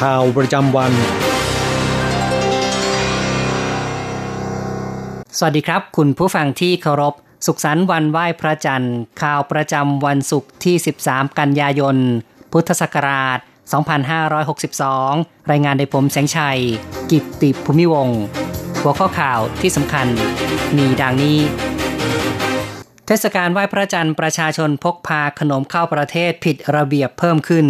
ข่าวประจำวัน สวัสดีครับ คุณผู้ฟังที่เคารพ สุขสันต์วันไหว้พระจันทร์ ข่าวประจำวันศุกร์ที่ 13 กันยายน พุทธศักราช 2562 รายงานโดยผมแสงชัย กิตติภูมิวงหัวข้อข่าวที่สำคัญ มีดังนี้ เทศกาลไหว้พระจันทร์ประชาชนพกพาขนมเข้าประเทศผิดระเบียบเพิ่มขึ้น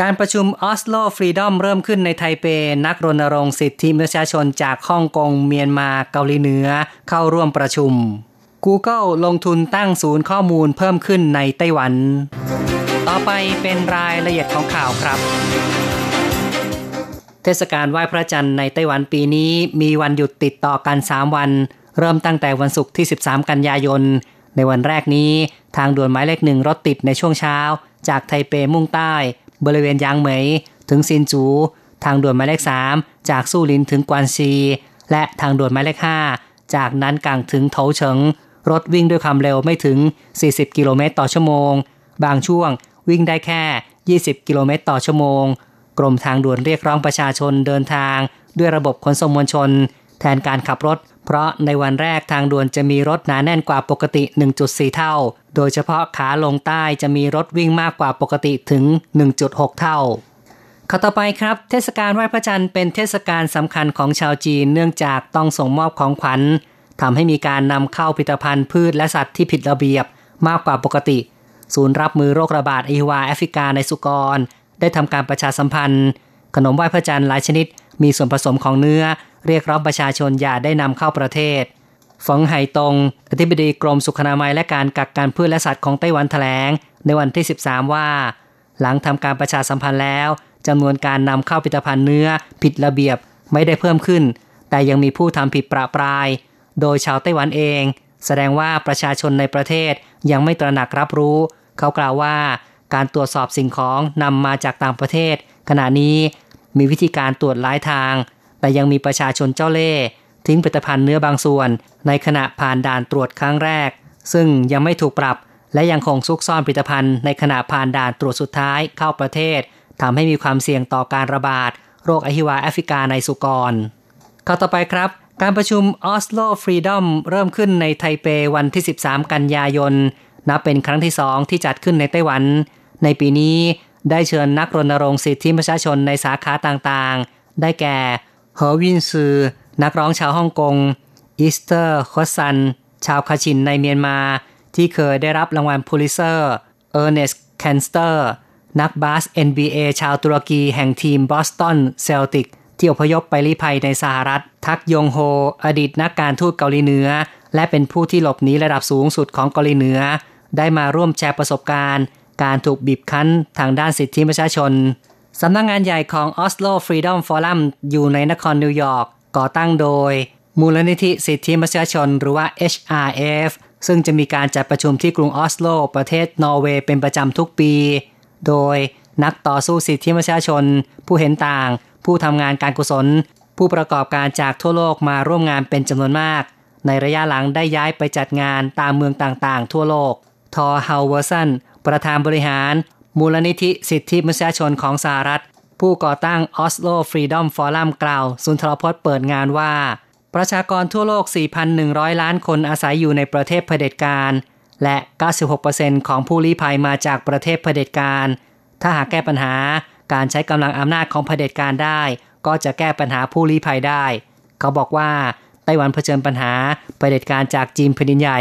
การประชุมออสโลฟรีดอมเริ่มขึ้นในไทเป นักรณรงค์สิทธิมนุษยชนจากฮ่องกงเมียนมาเกาหลีเหนือเข้าร่วมประชุม Google ลงทุนตั้งศูนย์ข้อมูลเพิ่มขึ้นในไต้หวัน ต่อไปเป็นรายละเอียดของข่าวครับ เทศกาลไหว้พระจันทร์ในไต้หวันปีนี้มีวันหยุดติดต่อกัน 3 วัน เริ่มตั้งแต่วันศุกร์ที่ 13 กันยายน ในวันแรกนี้ ทางด่วนหมายเลขหนึ่งรถติดในช่วงเช้า จากไทเปมุ่งใต้ บริเวณยางเหมย ถึงซินจู ทางด่วนหมายเลข 3 จากสู้ลินถึงกวานซี และทางด่วนหมายเลข 5 จากนั้นกลางถึงโถเฉิง รถวิ่งด้วยความเร็วไม่ถึง 40 กิโลเมตรต่อชั่วโมง บางช่วงวิ่งได้แค่ 20 กิโลเมตรต่อชั่วโมง กรมทางด่วนเรียกร้องประชาชนเดินทาง ด้วยระบบขนส่งมวลชน แทนการขับรถ เพราะในวันแรกทางด่วนจะมีรถหนาแน่นกว่าปกติ 1.4 เท่า โดยเฉพาะขาลงใต้จะมีรถวิ่งมากกว่าปกติถึง 1.6 เท่าข้าต่อไปครับ เทศกาลไหว้พระจันทร์เป็นเทศกาลสำคัญของชาวจีนเนื่องจากต้องส่งมอบของขวัญทำให้มีการนำเข้าผลิตภัณฑ์พืชและสัตว์ที่ผิดระเบียบมากกว่าปกติ ศูนย์รับมือโรคระบาดอีวาแอฟริกาในสุกร ได้ทำการประชาสัมพันธ์ ขนมไหว้พระจันทร์หลายชนิด มีส่วนผสมของเนื้อ เรียกร้องประชาชนอย่าได้นำเข้าประเทศฝงไห่ตงอธิบดีกรมสุขนามัยและการกักกันพืชและสัตว์ของไต้หวันแถลง ในวันที่ 13 ว่า หลังทำการประชาสัมพันธ์แล้วจำนวนการนำเข้าผลิตภัณฑ์เนื้อผิดระเบียบไม่ได้เพิ่มขึ้น แต่ยังมีผู้ทำผิดประปราย โดยชาวไต้หวันเอง แสดงว่าประชาชนในประเทศยังไม่ตระหนักรับรู้ เขากล่าวว่าการตรวจสอบสิ่งของนำมาจากต่างประเทศ ขณะนี้มีวิธีการตรวจหลายทาง แต่ยังมีประชาชนเจ้าเล่ห์ทิ้งผลิตภัณฑ์เนื้อบางส่วน ในขณะผ่านด่านตรวจครั้งแรก ซึ่งยังไม่ถูกปรับ และยังคงซุกซ่อนผลิตภัณฑ์ในขณะผ่านด่านตรวจสุดท้ายเข้าประเทศทำให้มีความเสี่ยงต่อการระบาด โรคอหิวาแอฟริกาในสุกรข่าวต่อไปครับ การประชุมออสโลฟรีดอมเริ่มขึ้นในไทเปวันที่ 13 กันยายนนับเป็นครั้งที่สองที่จัดขึ้นในไต้หวัน ในปีนี้ได้เชิญนักรณรงค์สิทธิประชาชนในสาขาต่างๆ ได้แก่ เฮอวินซือนักร้องชาวฮ่องกงอีสเตอร์คอสัน ชาวคาชินในเมียนมา ที่เคยได้รับรางวัลพูลิเซอร์เออร์เนสแคนเตอร์นักบาส NBA ชาวตุรกีแห่งทีมบอสตันเซลติก ที่อพยพไปลี้ภัยในสหรัฐ แทยงโฮ อดีตนักการทูตเกาหลีเหนือ และเป็นผู้ที่หลบหนีระดับสูงสุดของเกาหลีเหนือ ได้มาร่วมแชร์ประสบการณ์ การถูกบีบคั้นทางด้านสิทธิประชาชน สำนักงานใหญ่ของ Oslo Freedom Forum อยู่ในนครนิวยอร์กก่อตั้งโดย มูลนิธิสิทธิมนุษยชนหรือว่า HRF ซึ่งจะมีการจัดประชุมที่กรุงออสโล ประเทศนอร์เวย์เป็นประจำทุกปี โดยนักต่อสู้สิทธิมนุษยชน ผู้เห็นต่าง ผู้ทำงานการกุศล ผู้ประกอบการจากทั่วโลกมาร่วมงานเป็นจำนวนมาก ในระยะหลังได้ย้ายไปจัดงานตามเมืองต่างๆ ทั่วโลก ทอร์ฮาลวอร์สเซนประธานบริหาร มูลนิธิสิทธิมนุษยชนของสหรัฐ ผู้ก่อตั้ง Oslo Freedom Forum กล่าว สุนทรพจน์เปิดงานว่า ประชากรทั่วโลก 4,100 ล้านคนอาศัยอยู่ในประเทศเผด็จการ และ 96%ของผู้ลี้ภัยมาจากประเทศเผด็จการ ถ้าหากแก้ปัญหาการใช้กำลังอำนาจของเผด็จการได้ ก็จะแก้ปัญหาผู้ลี้ภัยได้ เขาบอกว่าไต้หวันเผชิญปัญหาเผด็จการจากจีนแผ่นดินใหญ่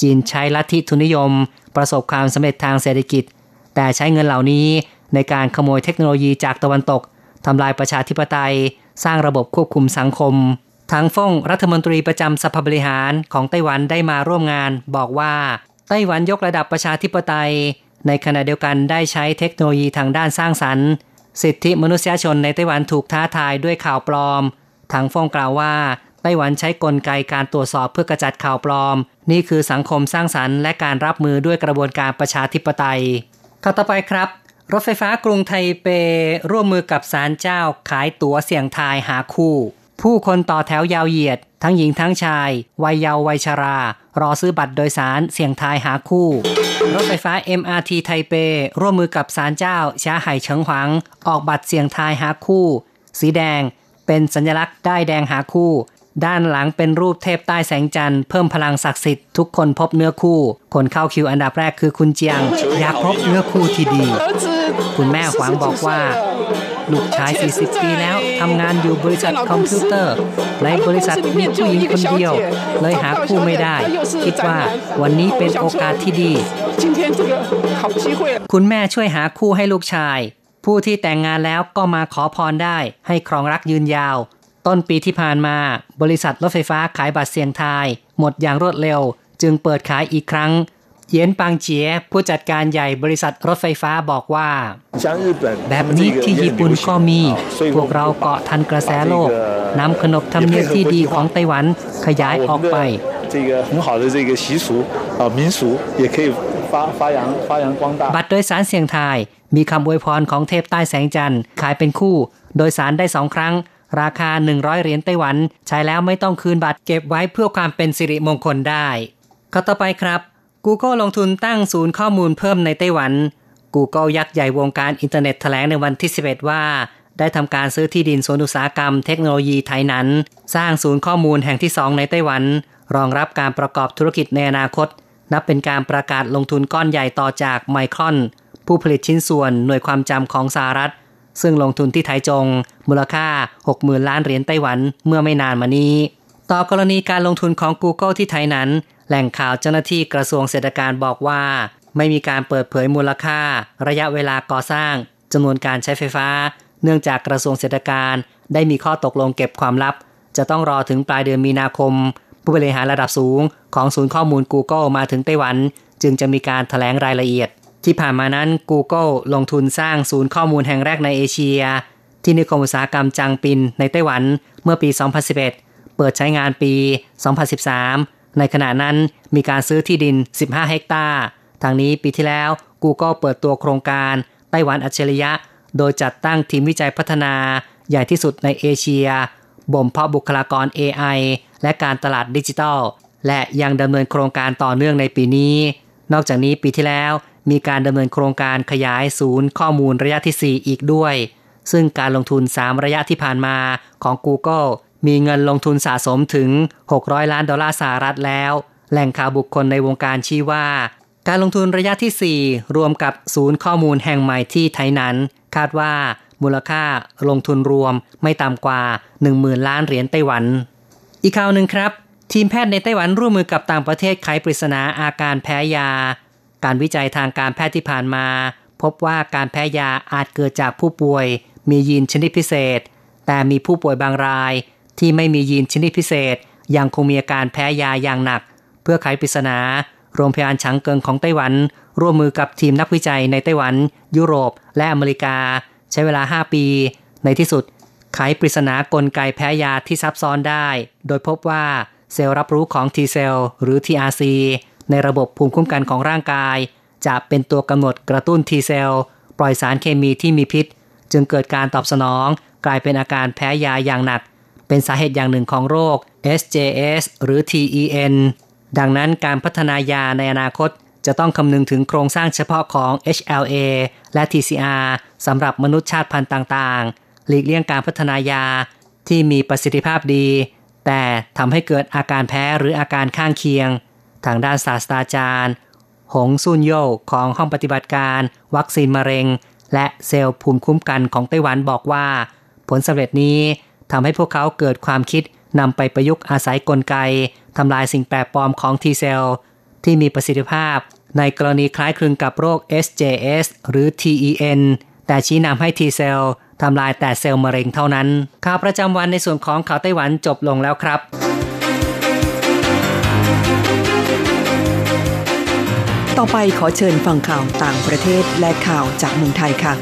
จีนใช้ลัทธิทุนนิยม ประสบความสำเร็จทางเศรษฐกิจ แต่ใช้เงินเหล่านี้ในการขโมยเทคโนโลยีจากตะวันตกทำลายประชาธิปไตย สร้างระบบควบคุมสังคมทั้งฟ่งรัฐมนตรีประจำสภาบริหารของไต้หวันได้มาร่วมงานบอกว่าไต้หวันยกระดับประชาธิปไตย ในขณะเดียวกันได้ใช้เทคโนโลยีทางด้านสร้างสรรค์ สิทธิมนุษยชนในไต้หวันถูกท้าทายด้วยข่าวปลอม ทางฟ่งกล่าวว่าไต้หวันใช้กลไกการตรวจสอบเพื่อกระจัดข่าวปลอม นี่คือสังคมสร้างสรรค์และการรับมือด้วยกระบวนการประชาธิปไตย ข่าวต่อไปครับ รถไฟฟ้ากรุงไทเป ร่วมมือกับศาลเจ้าขายตั๋วเสี่ยงทายหาคู่ ผู้คนต่อแถวยาวเหยียด ทั้งหญิงทั้งชาย วัยเยาว์วัยชรา รอซื้อบัตรโดยสารเสี่ยงทายหาคู่ รถไฟฟ้า MRT ไทเป ร่วมมือกับศาลเจ้าช้าไห่เฉิงหวัง ออกบัตรเสี่ยงทายหาคู่ สีแดง เป็นสัญลักษณ์ได้แดงหาคู่ ด้านหลังเป็นรูปเทพใต้แสงจันทร์เพิ่มพลังศักดิ์สิทธิ์ทุกคนพบเนื้อคู่ คนเข้าคิวอันดับแรกคือคุณเจียง อยากพบเนื้อคู่ที่ดี คุณแม่หวังบอกว่า ลูกชาย 40 ปีแล้วทำงานอยู่บริษัทคอมพิวเตอร์ในบริษัทมีผู้หญิงคนเดียว เลยหาคู่ไม่ได้ คิดว่าวันนี้เป็นโอกาสที่ดี คุณแม่ช่วยหาคู่ให้ลูกชาย ผู้ที่แต่งงานแล้วก็มาขอพรได้ให้ครองรักยืนยาว ต้นปีที่ผ่านมา บริษัทรถไฟฟ้าขายบัตรเสียงทาย หมดอย่างรวดเร็ว จึงเปิดขายอีกครั้ง เย็นปังเจียผู้จัดการใหญ่บริษัทรถไฟฟ้าบอกว่า แบบนี้ที่ญี่ปุ่นก็มี พวกเราเกาะทันกระแสโลกนำขนบธรรมเนียมที่ดีของไต้หวันขยายออกไปบัตรโดยสารเสียงทายมีคำอวยพรของเทพใต้แสงจันทร์ขายเป็นคู่ โดยสารได้สองครั้ง ราคา 100 เหรียญไต้หวัน ใช้แล้วไม่ต้องคืนบัตรเก็บไว้เพื่อความเป็นสิริมงคลได้ข้อต่อไปครับ Google ลงทุนตั้งศูนย์ข้อมูลเพิ่มในไต้หวัน Google ยักษ์ใหญ่วงการอินเทอร์เน็ตแถลงในวันที่ 11 ว่า ได้ทำการซื้อที่ดินสวนอุตสาหกรรมเทคโนโลยีไทยนั้น สร้างศูนย์ข้อมูลแห่งที่ 2 ในไต้หวัน รองรับการประกอบธุรกิจในอนาคต นับเป็นการประกาศลงทุนก้อนใหญ่ต่อจากไมครอนผู้ผลิตชิ้นส่วนหน่วยความจำของสหรัฐ ซึ่งลงทุนที่ไทจง มูลค่า 60,000 ล้านเหรียญไต้หวันเมื่อไม่นานมานี้ ต่อกรณีการลงทุนของ Google ที่ไทยนั้น แหล่งข่าวเจ้าหน้าที่กระทรวงเศรษฐการบอกว่า ไม่มีการเปิดเผยมูลค่า ระยะเวลาก่อสร้างจำนวนการใช้ไฟฟ้า เนื่องจากกระทรวงเศรษฐการได้มีข้อตกลงเก็บความลับ จะต้องรอถึงปลายเดือนมีนาคม ผู้บริหารระดับสูงของศูนย์ข้อมูล Google มาถึงไต้หวัน จึงจะมีการถแถลงรายละเอียด ที่ผ่านมานั้น Google ลงทุนสร้างศูนย์ข้อมูลแห่งแรกในเอเชีย ที่นิคมอุตสาหกรรมจางปินในไต้หวันเมื่อปี 2011 เปิดใช้งานปี 2013 ในขณะนั้นมีการซื้อที่ดิน 15 เฮกตาร์ ทางนี้ปีที่แล้ว Google เปิดตัวโครงการไต้หวันอัจฉริยะ โดยจัดตั้งทีมวิจัยพัฒนาใหญ่ที่สุดในเอเชีย บ่มเพาะบุคลากร AI และการตลาดดิจิทัล และยังดำเนินโครงการต่อเนื่องในปีนี้ นอกจากนี้ปีที่แล้ว มีการดำเนินโครงการขยายศูนย์ข้อมูลระยะที่ 4 อีกด้วย ซึ่งการลงทุน 3 ระยะที่ผ่านมาของ Google มีเงินลงทุนสะสมถึง 600 ล้านดอลลาร์สหรัฐแล้ว แหล่งข่าวบุคคลในวงการชี้ว่า การลงทุนระยะที่ 4 รวมกับศูนย์ข้อมูลแห่งใหม่ที่ไทยนั้น คาดว่ามูลค่าลงทุนรวมไม่ต่ำกว่า 10,000 ล้านเหรียญไต้หวัน อีกข่าวหนึ่งครับ ทีมแพทย์ในไต้หวันร่วมมือกับต่างประเทศไขปริศนาอาการแพ้ยา การวิจัยทางการแพทย์ที่ผ่านมา พบว่าการแพ้ยาอาจเกิดจากผู้ป่วย มียีนชนิดพิเศษ แต่มีผู้ป่วยบางราย ที่ไม่มียีนชนิดพิเศษ ยังคงมีอาการแพ้ยาอย่างหนัก เพื่อไขปริศนาโรงพยาบาลฉางเกิงของไต้หวัน ร่วมมือกับทีมนักวิจัยในไต้หวัน ยุโรป และอเมริกา ใช้เวลา 5 ปี ในที่สุด ไขปริศนากลไกแพ้ยาที่ซับซ้อนได้ โดยพบว่าเซลล์รับรู้ของ T เซลล์หรือ TRC ในระบบภูมิคุ้มกันของร่างกาย จะเป็นตัวกำหนดกระตุ้น T เซลล์ปล่อยสารเคมีที่มีพิษ จึงเกิดการตอบสนอง กลายเป็นอาการแพ้ยาอย่างหนัก เป็นสาเหตุอย่างหนึ่งของโรค SJS หรือ TEN ดังนั้นการพัฒนายาในอนาคต จะต้องคำนึงถึงโครงสร้างเฉพาะของ HLA และ TCR สำหรับมนุษย์ชาติพันธุ์ต่างๆ หลีกเลี่ยงการพัฒนายาที่มีประสิทธิภาพดี แต่ทำให้เกิดอาการแพ้หรืออาการข้างเคียง ทางด้านศาสตราจารย์ หงซุนโยของห้องปฏิบัติการ วัคซีนมะเร็ง และเซลล์ภูมิคุ้มกันของไต้หวันบอกว่า ผลสำเร็จนี้ทำให้พวกเขาเกิดความคิดนำไปประยุกต์อาศัยกลไกทำลายสิ่งแปลกปลอมของ T เซลล์ที่มีประสิทธิภาพ ในกรณีคล้ายคลึงกับโรค SJS หรือ TEN แต่ชี้นำให้ T เซลล์ทำลายแต่เซลล์มะเร็งเท่านั้น ข่าวประจำวันในส่วนของข่าวไต้หวันจบลงแล้วครับ ต่อไปขอเชิญฟังข่าวต่างประเทศและข่าวจากเมืองไทยค่ะ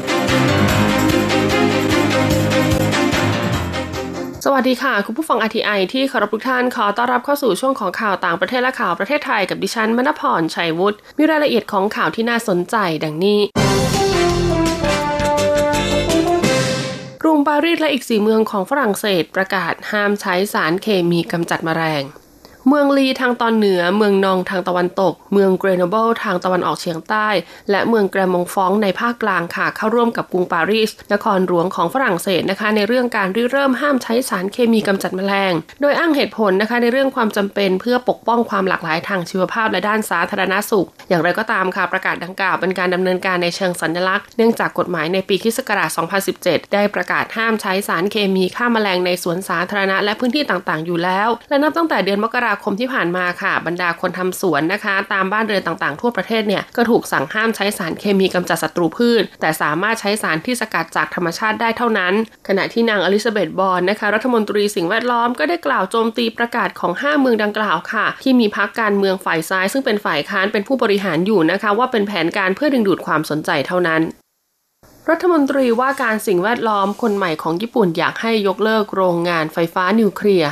สวัสดีค่ะ คุณผู้ฟังอทีไอที่เคารพทุกท่านขอต้อนรับเข้าสู่ช่วงของข่าวต่างประเทศและข่าวประเทศไทยกับดิฉันมณพรชัยวุฒิมีรายละเอียดของข่าวที่น่าสนใจดังนี้กรุงปารีสและอีกสี่เมืองของฝรั่งเศสประกาศห้ามใช้สารเคมีกำจัดมแมลง เมืองลีทางตอนเหนือ เมืองนองทางตะวันตก เมืองเกรโนเบิลทางตะวันออกเฉียงใต้ และเมืองแกรมงฟองในภาคกลางค่ะ เข้าร่วมกับกรุงปารีส นครหลวงของฝรั่งเศสนะคะ ในเรื่องการริเริ่มห้ามใช้สารเคมีกำจัดแมลง โดยอ้างเหตุผลนะคะในเรื่องความจำเป็นเพื่อปกป้องความหลากหลายทางชีวภาพและด้านสาธารณสุข อย่างไรก็ตามค่ะประกาศดังกล่าวเป็นการดำเนินการในเชิงสัญลักษณ์เนื่องจากกฎหมายในปีคศ2017 ได้ประกาศห้ามใช้สารเคมีฆ่าแมลงในสวนสาธารณะและพื้นที่ต่างๆ อยู่แล้ว และนับตั้งแต่เดือนมกราคมที่ผ่านมาค่ะ บรรดาคนทำสวนนะคะ ตามบ้านเรือนต่างๆ ทั่วประเทศเนี่ยก็ถูกสั่งห้ามใช้สารเคมีกำจัดศัตรูพืช แต่สามารถใช้สารที่สกัดจากธรรมชาติได้เท่านั้น ขณะที่นางอลิซาเบธบอร์นนะคะ รัฐมนตรีสิ่งแวดล้อมก็ได้กล่าวโจมตีประกาศของ 5 เมืองดังกล่าวค่ะ ที่มีพรรคการเมืองฝ่ายซ้าย ซึ่งเป็นฝ่ายค้านเป็นผู้บริหารอยู่นะคะ ว่าเป็นแผนการเพื่อดึงดูดความสนใจเท่านั้นรัฐมนตรีว่าการสิ่งแวดล้อมคนใหม่ของญี่ปุ่นอยากให้ยกเลิกโรงงานไฟฟ้านิวเคลียร์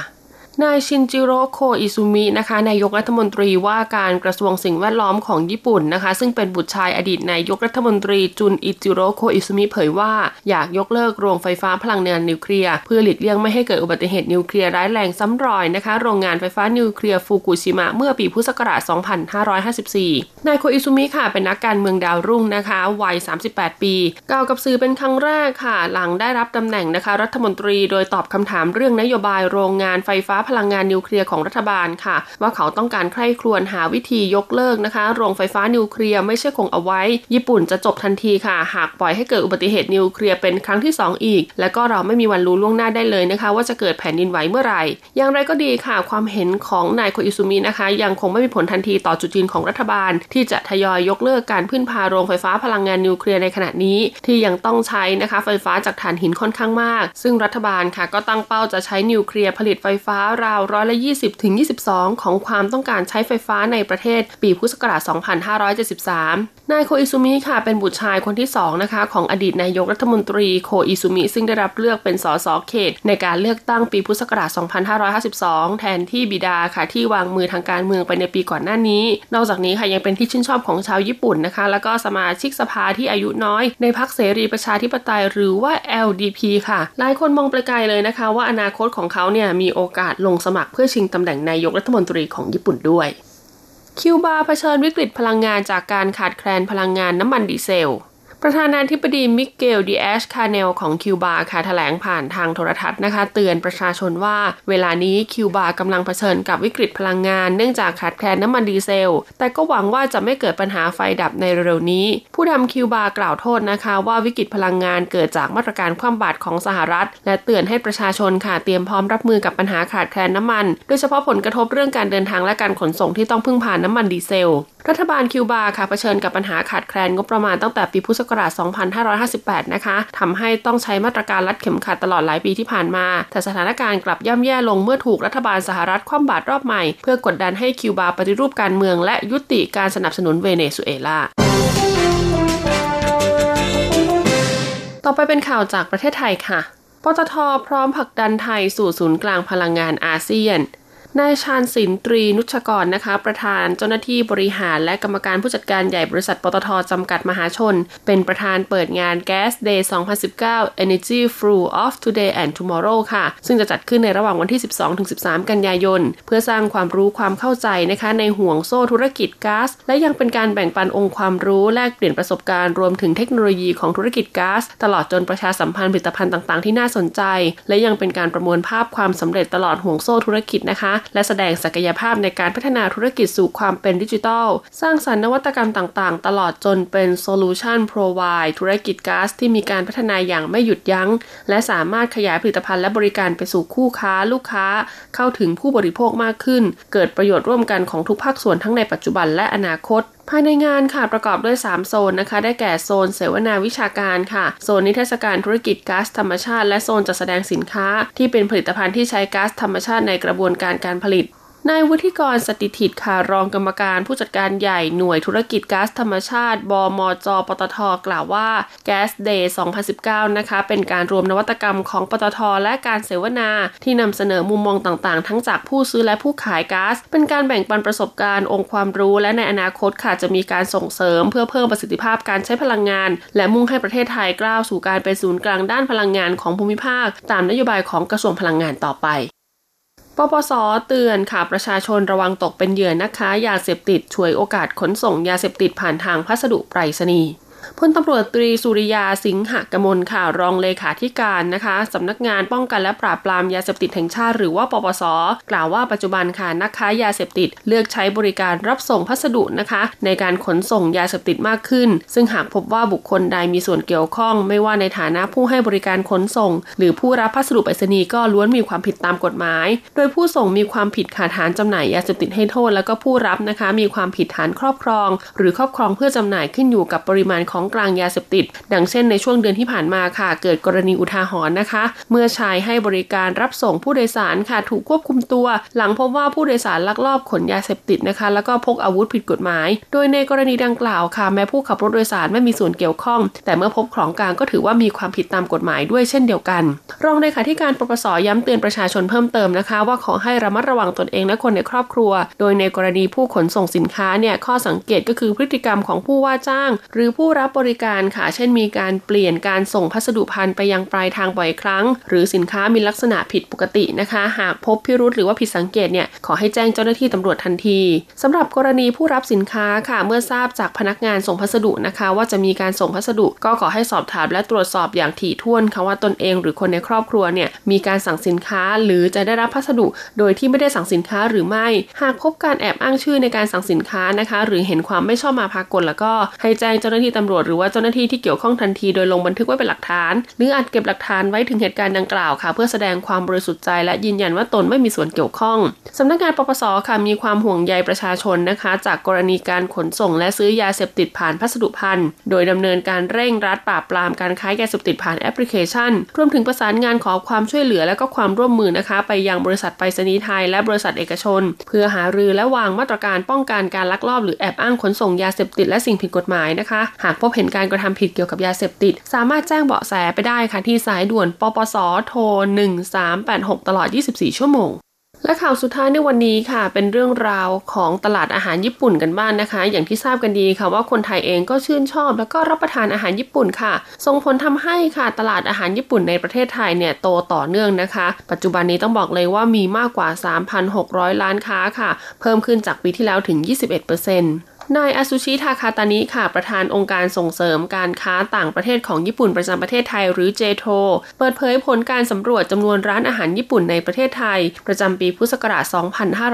นายชินจิโร่โคอิซุมินะคะนายกรัฐมนตรีว่าการกระทรวงสิ่งแวดล้อมของญี่ปุ่นนะคะ ซึ่งเป็นบุตรชายอดีตนายกรัฐมนตรีจุนอิจิโร่โคอิซุมิเผยว่าอยากยกเลิกโรงไฟฟ้าพลังงานนิวเคลียร์เพื่อหลีกเลี่ยงไม่ให้เกิดอุบัติเหตุนิวเคลียร์ร้ายแรงซ้ำรอยนะคะ โรงงานไฟฟ้านิวเคลียร์ฟุกุชิมะเมื่อปีพุทธศักราช 2554 นายโคอิซุมิค่ะเป็นนักการเมืองดาวรุ่งนะคะวัย 38 ปีกล่าวกับสื่อเป็นครั้งแรกค่ะ หลังได้รับตำแหน่งนะคะ รัฐมนตรีโดยตอบคำถามเรื่องนโยบายโรงงานไฟฟ้าพลังงานนิวเคลียร์ของรัฐบาลค่ะ ว่าเขาต้องการใคร่ครวญหาวิธียกเลิกนะคะ โรงไฟฟ้านิวเคลียร์ไม่ใช่คงเอาไว้ ญี่ปุ่นจะจบทันทีค่ะ หากปล่อยให้เกิดอุบัติเหตุนิวเคลียร์เป็นครั้งที่ 2 อีก และก็เราไม่มีวันรู้ล่วงหน้าได้เลยนะคะ ว่าจะเกิดแผ่นดินไหวเมื่อไหร่ อย่างไรก็ดีค่ะ ความเห็นของนายโคอิซุมินะคะ ยังคงไม่มีผลทันทีต่อจุดยืนของรัฐบาล ที่จะทยอยยกเลิกการพึ่งพาโรงไฟฟ้าพลังงานนิวเคลียร์ในขณะนี้ ที่ยังต้องใช้นะคะไฟฟ้าจากถ่านหินค่อนข้างมาก ซึ่งรัฐบาลค่ะก็ตั้งเป้าจะใช้นิวเคลียร์ผลิตไฟฟ้าราวร้อยละ 20ถึง22 ของความต้องการใช้ไฟฟ้าในประเทศปีพุทธศักราช 2573 นายโคอิซุมิค่ะ เป็นบุตรชายคนที่ 2 นะคะ ของอดีตนายกรัฐมนตรีโคอิซุมิ ซึ่งได้รับเลือกเป็นสสเขต ในการเลือกตั้งปีพุทธศักราช 2552 แทนที่บิดาค่ะ ที่วางมือทางการเมืองไปในปีก่อนหน้านี้ นอกจากนี้ค่ะยังเป็นที่ชื่นชอบของชาวญี่ปุ่นนะคะ แล้วก็สมาชิกสภาที่อายุน้อย ในพรรคเสรีประชาธิปไตยหรือว่า LDP ค่ะ หลายคนมองไปไกลเลยนะคะ ว่าอนาคตของเขาเนี่ยมีโอกาสลงสมัครเพื่อชิงตำแหน่งนายกรัฐมนตรีของญี่ปุ่นด้วย คิวบาเผชิญวิกฤตพลังงานจากการขาดแคลนพลังงานน้ำมันดีเซล ประธานาธิบดีมิเกลดิอาซคาเนลของคิวบาค่ะแถลงผ่านทางโทรทัศน์นะคะ เตือนประชาชนว่าเวลานี้คิวบากำลังเผชิญกับวิกฤตพลังงาน เนื่องจากขาดแคลนน้ำมันดีเซล แต่ก็หวังว่าจะไม่เกิดปัญหาไฟดับในเร็วนี้ ผู้ทำคิวบากล่าวโทษนะคะว่าวิกฤตพลังงานเกิดจากมาตรการคว่ำบาตรของสหรัฐ และเตือนให้ประชาชนค่ะเตรียมพร้อมรับมือกับปัญหาขาดแคลนน้ำมัน โดยเฉพาะผลกระทบเรื่องการเดินทางและการขนส่งที่ต้องพึ่งพาน้ำมันดีเซล รัฐบาลคิวบาค่ะเผชิญกับปัญหาขาดแคลนงบประมาณตั้งแต่ปีพุทธศักราช 2558 นะคะทำให้ต้องใช้มาตรการรัดเข็มขัดตลอดหลายปีที่ผ่านมา แต่สถานการณ์กลับย่ำแย่ลงเมื่อถูกรัฐบาลสหรัฐคว่ำบาตรรอบใหม่ เพื่อกดดันให้คิวบาปฏิรูปการเมือง และยุติการสนับสนุนเวเนซุเอลาต่อไปเป็นข่าวจากประเทศไทยค่ะ ปตทพร้อมผลักดันไทยสู่ศูนย์กลางพลังงานอาเซียน นายชาญศิลตรีนุชกรนะคะ ประธานเจ้าหน้าที่บริหารและกรรมการผู้จัดการใหญ่บริษัทปตทจำกัดมหาชน เป็นประธานเปิดงาน Gas Day 2019 Energy Flow of Today and Tomorrow ค่ะ ซึ่งจะจัดขึ้นในระหว่างวันที่ 12-13 กันยายน เพื่อสร้างความรู้ความเข้าใจนะคะ ในห่วงโซ่ธุรกิจก๊าซและยังเป็นการแบ่งปันองค์ความรู้แลกเปลี่ยนประสบการณ์รวมถึงเทคโนโลยีของธุรกิจก๊าซตลอดจนประชาสัมพันธ์ผลิตภัณฑ์ต่างๆ ที่น่าสนใจ และยังเป็นการประมวลภาพความสำเร็จตลอดห่วงโซ่ธุรกิจนะคะและแสดงศักยภาพในการพัฒนาธุรกิจสู่ความเป็นดิจิทัล สร้างสรรค์นวัตกรรมต่างๆ ตลอดจนเป็น Solution Provide ธุรกิจก๊าซที่มีการพัฒนาอย่างไม่หยุดยัง้ง และสามารถขยายผลิตภัณฑ์และบริการไปสู่คู่ค้าลูกค้า เข้าถึงผู้บริโภคมากขึ้น เกิดประโยชน์ร่วมกันของทุกภาคส่วนทั้งในปัจจุบันและอนาคต ภายในงานค่ะประกอบด้วย 3 โซนนะคะ ได้แก่โซนเสวนาวิชาการค่ะ โซนนิทรรศการธุรกิจก๊าซธรรมชาติ และโซนจัดแสดงสินค้า ที่เป็นผลิตภัณฑ์ที่ใช้ก๊าซธรรมชาติในกระบวนการการผลิต นายวุฒิกรสติถิตค่ะรองกรรมการผู้จัดการใหญ่หน่วยธุรกิจก๊าซธรรมชาติ บมจ ปตท กล่าวว่า Gas Day 2019 นะคะ เป็นการรวมนวัตกรรมของปตท และการเสวนาที่นำเสนอมุมมองต่างๆ ทั้งจากผู้ซื้อและผู้ขายก๊าซเป็นการแบ่งปันประสบการณ์องค์ความรู้ และในอนาคตค่ะจะมีการส่งเสริม เพื่อเพิ่มประสิทธิภาพการใช้พลังงาน และมุ่งให้ประเทศไทยก้าวสู่การเป็นศูนย์กลางด้านพลังงานของภูมิภาค ตามนโยบายของกระทรวงพลังงานต่อไป ปปสเตือนค่ะประชาชนระวังตกเป็นเหยื่อนะคะ ยาเสพติดช่วยโอกาสขนส่งยาเสพติดผ่านทางพัสดุไปรษณีย์ พลตำรวจตรีสุริยาสิงหกมลค่ะรองเลขาธิการนะคะสำนักงานป้องกันและปราบปรามยาเสพติดแห่งชาติหรือว่าปปส กล่าวว่าปัจจุบันค่ะนักค้ายาเสพติด เลือกใช้บริการรับส่งพัสดุนะคะ ในการขนส่งยาเสพติดมากขึ้น ซึ่งหากพบว่าบุคคลใดมีส่วนเกี่ยวข้อง ไม่ว่าในฐานะผู้ให้บริการขนส่ง หรือผู้รับพัสดุไปรษณีย์ก็ล้วนมีความผิดตามกฎหมาย โดยผู้ส่งมีความผิดขาดฐานจำหน่ายยาเสพติดให้โทษ แล้วก็ผู้รับนะคะ มีความผิดฐานครอบครอง หรือครอบครองเพื่อจำหน่ายขึ้นอยู่กับปริมาณของกลางยาเสพติด ดังเช่นในช่วงเดือนที่ผ่านมาค่ะ เกิดกรณีอุทาหรณ์นะคะ เมื่อชายให้บริการรับส่งผู้โดยสารค่ะถูกควบคุมตัว หลังพบว่าผู้โดยสารลักลอบขนยาเสพติดนะคะ แล้วก็พกอาวุธผิดกฎหมาย โดยในกรณีดังกล่าวค่ะ แม้ผู้ขับรถโดยสารไม่มีส่วนเกี่ยวข้อง แต่เมื่อพบของกลางก็ถือว่ามีความผิดตามกฎหมายด้วยเช่นเดียวกัน รองเลขาธิการปปสย้ำเตือนประชาชนเพิ่มเติมนะคะ ว่าขอให้ระมัดระวังตนเองและคนในครอบครัว โดยในกรณีผู้ขนส่งสินค้าเนี่ยข้อสังเกตก็คือพฤติกรรมของผู้ว่าจ้าง หรือผู้รับบริการค่ะ เช่นมีการเปลี่ยนการส่งพัสดุพันไปยังปลายทางบ่อยครั้ง หรือสินค้ามีลักษณะผิดปกตินะคะ หากพบพิรุธหรือว่าผิดสังเกตเนี่ยขอให้แจ้งเจ้าหน้าที่ตำรวจทันทีสำหรับกรณีผู้รับสินค้าค่ะ เมื่อทราบจากพนักงานส่งพัสดุนะคะ ว่าจะมีการส่งพัสดุ ก็ขอให้สอบถามและตรวจสอบอย่างถี่ถ้วนค่ะว่าตนเองหรือคนในครอบครัวเนี่ยมีการสั่งสินค้าหรือจะได้รับพัสดุ โดยที่ไม่ได้สั่งสินค้าหรือไม่ หากพบการแอบอ้างชื่อในการสั่งสินค้านะคะ หรือเห็นความไม่ชอบมาพากลแล้วก็ให้แจ้งเจ้าหน้าที่ตำรวจหรือว่าเจ้าหน้าที่ที่เกี่ยวข้องทันทีโดยลงบันทึกไว้เป็นหลักฐาน หรืออาจเก็บหลักฐานไว้ถึงเหตุการณ์ดังกล่าวค่ะ เพื่อแสดงความบริสุทธิ์ใจและยืนยันว่าตนไม่มีส่วนเกี่ยวข้องสำนักงานปปสค่ะมีความห่วงใยประชาชนนะคะ จากกรณีการขนส่ง และซื้อยาเสพติดผ่านพัสดุพันธ์โดยดำเนินการเร่งรัดปราบปรามการค้ายาเสพติดผ่านแอปพลิเคชัน รวมถึงประสานงานขอความช่วยเหลือและก็ความร่วมมือนะคะ ไปยังบริษัทไปรษณีย์ไทย และบริษัทเอกชน เพื่อหารือและวางมาตรการป้องกันการลักลอบ หรือแอบอ้างขนส่งยาเสพติดและสิ่งผิดกฎหมายนะคะ หากพบเห็นการกระทำผิดเกี่ยวกับยาเสพติด สามารถแจ้งเบาะแสไปได้ค่ะที่สายด่วนปปสโทร1386 ตลอด 24 ชั่วโมงและข่าวสุดท้ายในวันนี้ค่ะ เป็นเรื่องราวของตลาดอาหารญี่ปุ่นกันบ้างนนะคะ อย่างที่ทราบกันดีค่ะว่าคนไทยเองก็ชื่นชอบแล้วก็รับประทานอาหารญี่ปุ่นค่ะ ส่งผลทำให้ค่ะตลาดอาหารญี่ปุ่นในประเทศไทยเนี่ยโตต่อเนื่องนะคะ ปัจจุบันนี้ต้องบอกเลยว่ามีมากกว่า 3,600 ล้านค้าค่ะ เพิ่มขึ้นจากปีที่แล้วถึง 21%เนายอาซุชิทาคาตานิค่ะ ประธานองค์การส่งเสริมการค้าต่างประเทศของญี่ปุ่นประจำประเทศไทยหรือเจโทเปิดเผยผลการสำรวจจำนวนร้านอาหารญี่ปุ่นในประเทศไทย ประจำปีพุทธศักราช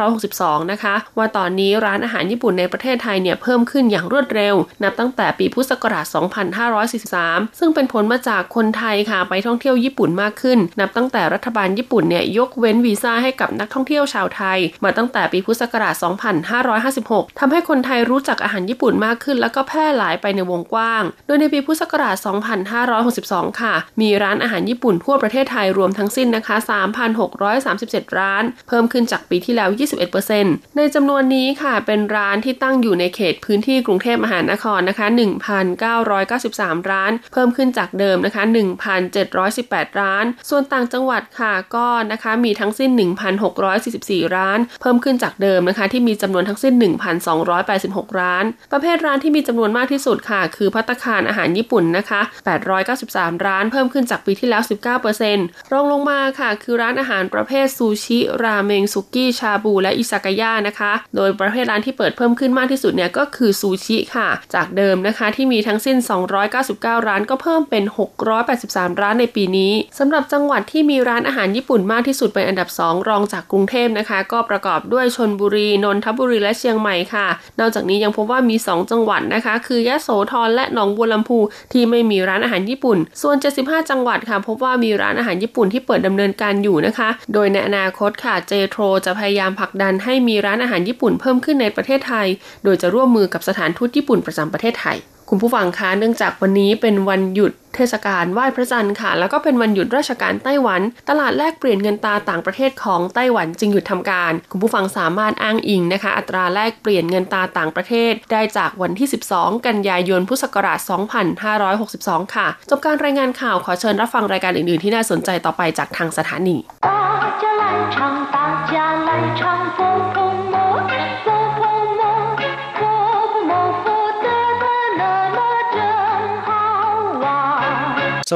2562 นะคะ ว่าตอนนี้ร้านอาหารญี่ปุ่นในประเทศไทยเนี่ยเพิ่มขึ้นอย่างรวดเร็ว นับตั้งแต่ปีพุทธศักราช 2543 ซึ่งเป็นผลมาจากคนไทยค่ะไปท่องเที่ยวญี่ปุ่นมากขึ้น นับตั้งแต่รัฐบาลญี่ปุ่นเนี่ยยกเว้นวีซ่าให้กับนักท่องเที่ยวชาวไทย มาตั้งแต่ปีพุทธศักราช 2556ทำให้คนไทยรู้จักอาหารญี่ปุ่นมากขึ้น แล้วก็แพร่หลายไปในวงกว้าง โดยในปีพุทธศักราช 2562 ค่ะ มีร้านอาหารญี่ปุ่นทั่วประเทศไทยรวมทั้งสิ้นนะคะ 3,637 ร้าน เพิ่มขึ้นจากปีที่แล้ว 21%ในจำนวนนี้ค่ะ เป็นร้านที่ตั้งอยู่ในเขตพื้นที่กรุงเทพมหานครนะคะ 1,993 ร้าน เพิ่มขึ้นจากเดิมนะคะ 1,718 ร้าน ส่วนต่างจังหวัดค่ะก็นะคะมีทั้งสิ้น 1,644 ร้าน เพิ่มขึ้นจากเดิมนะคะที่มีจำนวนทั้งสิ้น 1,286 6 ร้าน ประเภทร้านที่มีจำนวนมากที่สุดค่ะ คือพัตคารอาหารญี่ปุ่นนะคะ 893 ร้านเพิ่มขึ้นจากปีที่แล้ว 19%รองลงมาค่ะ คือร้านอาหารประเภทซูชิ ราเมง สุกี้ ชาบู และอิซากายะนะคะ โดยประเภทร้านที่เปิดเพิ่มขึ้นมากที่สุดเนี่ยก็คือซูชิค่ะ จากเดิมนะคะที่มีทั้งสิ้น 299 ร้านก็เพิ่มเป็น 683 ร้านในปีนี้สำหรับจังหวัดที่มีร้านอาหารญี่ปุ่นมากที่สุดเป็นอันดับ 2 รองจากกรุงเทพนะคะ ก็ประกอบด้วยชนบุรี นนทบุรีและเชียงใหม่ค่ะ นอกจากนี้ยังพบว่ามี 2 จังหวัดนะคะ คือยะโสธรและหนองบัวลำพูที่ไม่มีร้านอาหารญี่ปุ่น ส่วน 75 จังหวัดค่ะ พบว่ามีร้านอาหารญี่ปุ่นที่เปิดดำเนินการอยู่นะคะ โดยในอนาคตค่ะเจโทรจะพยายามผลักดันให้มีร้านอาหารญี่ปุ่นเพิ่มขึ้นในประเทศไทย โดยจะร่วมมือกับสถานทูตญี่ปุ่นประจำประเทศไทย คุณผู้ฟังคะเนื่องจากวันนี้เป็นวันหยุดเทศกาลไหว้พระจันทร์ค่ะ แล้วก็เป็นวันหยุดราชการไต้หวัน ตลาดแลกเปลี่ยนเงินตาต่างประเทศของไต้หวันจึงหยุดทำการ คุณผู้ฟังสามารถอ้างอิงนะคะ อัตราแลกเปลี่ยนเงินตาต่างประเทศ ได้จากวันที่ 12 กันยายนพุทธศักราช 2562 ค่ะ จบการรายงานข่าวขอเชิญรับฟังรายการอื่นๆ ที่น่าสนใจต่อไปจากทางสถานี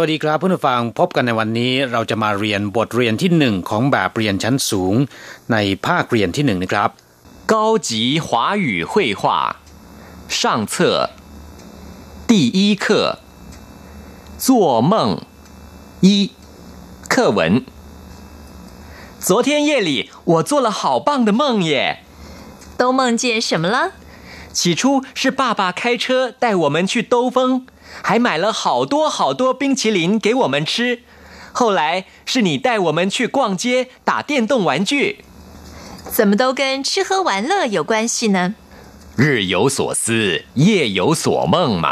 วัสดีครับผู้ฟังพบกันในวันนี้เราจะมาเรียนบทเรียนที่หนึ่งของแบบเรียนชั้นสูง ในภาคเรียนที่หนึ่งนะครับ高级华语绘画上册第一课做梦一课文昨天夜里我做了好棒的梦耶都梦见什么了起初是爸爸开车带我们去兜风 还买了好多好多冰淇淋给我们吃。后来是你带我们去逛街打电动玩具，怎么都跟吃喝玩乐有关系呢？日有所思，夜有所梦嘛。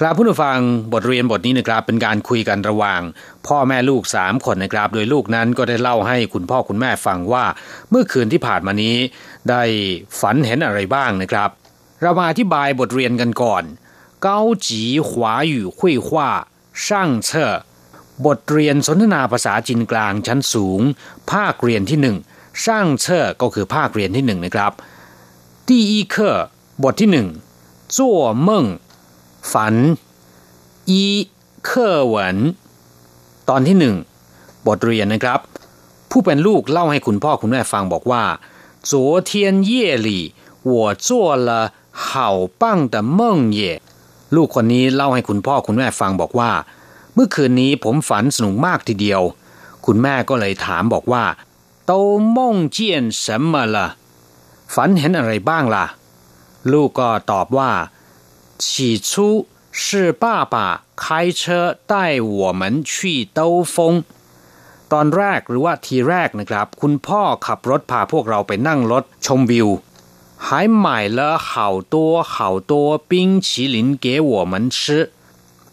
ครับผู้ฟังบทเรียนบทนี้นะครับเป็นการคุยกันระหว่าง พ่อแม่ลูกสามคนนะครับโดยลูกนั้นก็ได้เล่าให้คุณพ่อคุณแม่ฟังว่า เมื่อคืนที่ผ่านมานี้ ได้ฝันเห็นอะไรบ้างนะครับ เรามาอธิบายบทเรียนกันก่อน 高级华语绘画上册บทเรียนสนทนาภาษาจีนกลางชั้นสูง ภาคเรียนที่หนึ่งช่างเชอก็คือภาคเรียนที่หนึ่งนะครับ第一课บทที่หนึ่ง做梦ฝัน一课文ตอนที่หนึ่งบทเรียนนะครับ ผู้เป็นลูกเล่าให้คุณพ่อคุณแม่ฟังบอกว่า昨天夜里我做了好棒的梦耶 ลูกคนนี้เล่าให้คุณพ่อคุณแม่ฟังบอกว่า เมื่อคืนนี้ผมฝันสนุกมากทีเดียว คุณแม่ก็เลยถามบอกว่า都梦见什么了ฝันเห็นอะไรบ้างล่ะ ลูกก็ตอบว่า起初是爸爸开车带我们去兜风ตอนแรกหรือว่าทีแรกนะครับ คุณพ่อขับรถพาพวกเราไปนั่งรถชมวิว 还买了好多好多冰淇淋给我们吃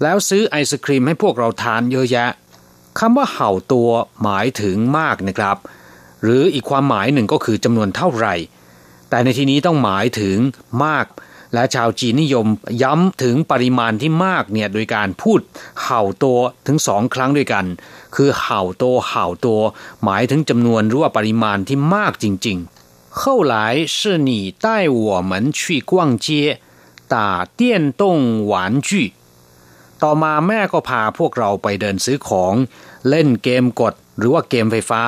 แล้วซื้อไอศครีมให้พวกเราทานเยอะแยะคำว่าเห่าตัวหมายถึงมากนะครับ หรืออีกความหมายหนึ่งก็คือจำนวนเท่าไหร่ แต่ในที่นี้ต้องหมายถึงมาก และชาวจีนนิยมย้ำถึงปริมาณที่มากเนี่ยโดยการพูดเห่าตัวถึงสองครั้งด้วยกัน คือเห่าตัวเห่าตัวหมายถึงจำนวนหรือว่าปริมาณที่มากจริง ๆ 后来是你带我们去逛街打电动玩具ต่อมาแม่ก็พาพวกเราไปเดินซื้อของ เล่นเกมกดหรือว่าเกมไฟฟ้า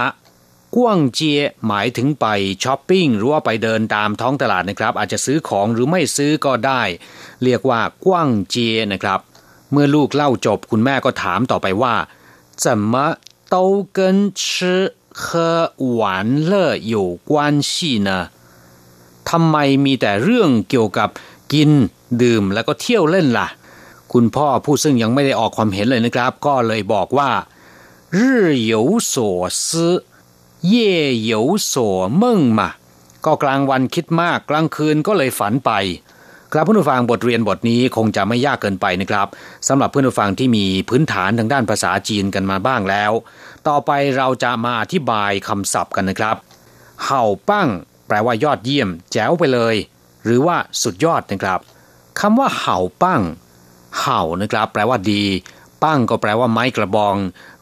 กว้างเจียหมายถึงไปช้อปปิ้งหรือว่าไปเดินตามท้องตลาดนะครับ อาจจะซื้อของหรือไม่ซื้อก็ได้ เรียกว่ากว้างเจียนะครับ เมื่อลูกเล่าจบคุณแม่ก็ถามต่อไปว่า怎么都跟吃 和玩乐有关系呢ทำไมมีแต่เรื่องเกี่ยวกับกินดื่มแล้วก็เที่ยวเล่นล่ะ คุณพ่อผู้ซึ่งยังไม่ได้ออกความเห็นเลยนะครับ ก็เลยบอกว่า日有所思夜有所梦嘛ก็กลางวันคิดมากกลางคืนก็เลยฝันไปครับเพื่อนผู้ฟังบทเรียนบทนี้คงจะไม่ยากเกินไปนะครับสำหรับเพื่อนผู้ฟังที่มีพื้นฐานทางด้านภาษาจีนกันมาบ้างแล้ว ต่อไปเราจะมาอธิบายคำศัพท์กันนะครับ เห่าปั้ง แปลว่ายอดเยี่ยม แจ๋วไปเลย หรือว่าสุดยอดนะครับคำว่าเห่าปั้ง เห่านะครับ แปลว่าดี ปั้งก็แปลว่าไม้กระบอง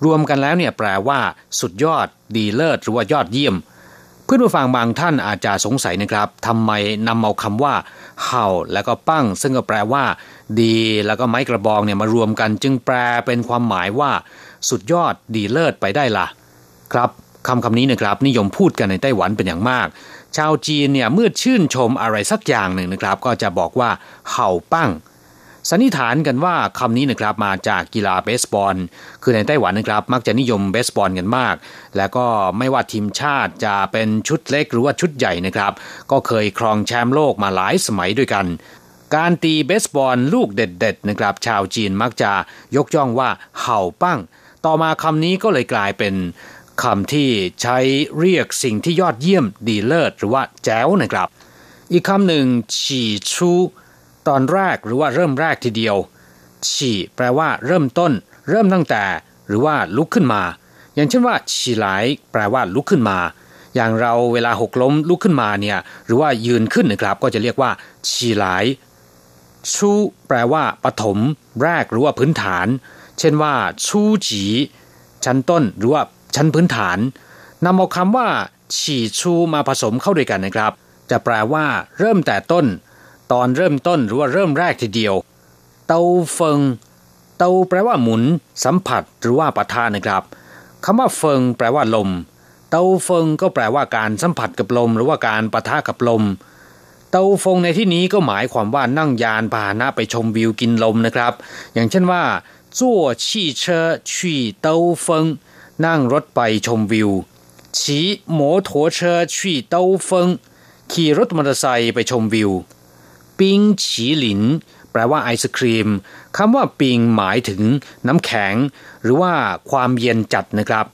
รวมกันแล้วเนี่ยแปลว่า สุดยอด ดีเลิศหรือว่ายอดเยี่ยมเพื่อนผู้ฟังบางท่านอาจจะสงสัยนะครับทำไมนำเอาคำว่า เห่า แล้วก็ปั้ง ซึ่งก็แปลว่า ดี แล้วก็ไม้กระบองเนี่ยมารวมกัน จึงแปลเป็นความหมายว่า สุดยอดดีเลิศไปได้ละ่ะ ครับคำคำนี้นะครับนิยมพูดกันในไต้หวันเป็นอย่างมาก ชาวจีนเนี่ยเมื่อชื่นชมอะไรสักอย่างหนึ่งนะครับ ก็จะบอกว่าเห่าปั้งสันนิษฐานกันว่าคำนี้นะครับมาจากกีฬาเบสบอล คือในไต้หวันนะครับ มักจะนิยมเบสบอลกันมาก แล้วก็ไม่ว่าทีมชาติจะเป็นชุดเล็กหรือว่าชุดใหญ่นะครับ ก็เคยครองแชมป์โลกมาหลายสมัยด้วยกัน การตีเบสบอลลูกเด็ดๆนะครับ ชาวจีนมักจะยกย่องว่าเห่าปั้ง ต่อมาคำนี้ก็เลยกลายเป็นคำที่ใช้เรียกสิ่งที่ยอดเยี่ยมดีเลิศหรือว่าแจ๋วนะครับ อีกคำหนึ่งฉี่ชูตอนแรกหรือว่าเริ่มแรกทีเดียว ฉี่แปลว่าเริ่มต้น เริ่มตั้งแต่ หรือว่าลุกขึ้นมา อย่างเช่นว่าฉี่ไหลแปลว่าลุกขึ้นมา อย่างเราเวลาหกล้มลุกขึ้นมาเนี่ยหรือว่ายืนขึ้นนะครับ ก็จะเรียกว่า ฉี่ไหลชูแปลว่าปฐมแรกหรือว่าพื้นฐาน เช่นว่าชูจีชั้นต้นหรือว่าชั้นพื้นฐานนำเอาคำว่า ฉี่ชูมาผสมเข้าด้วยกันนะครับ จะแปลว่า เริ่มแต่ต้น ตอนเริ่มต้นหรือว่าเริ่มแรกทีเดียว เตาเฟิง เตาแปลว่าหมุน สัมผัสหรือว่าปะทานนะครับคำว่าเฟิง แปลว่าลม เตาเฟิงก็แปลว่าการสัมผัสกับลม หรือว่าการปะทะกับลม เตาฟงในที่นี้ก็หมายความว่านั่งยานพาหนะไปชมวิวกินลมนะครับ อย่างเช่นว่า 坐汽车去兜风นั่งรถไปชมวิว骑摩托车去兜风ขี่รถมอเตอร์ไซค์ไปชมวิวปิงฉีหลินแปลว่าไอศครีมคำว่าปิงหมายถึงน้ำแข็ง หรือว่าความเย็นจัดนะครับ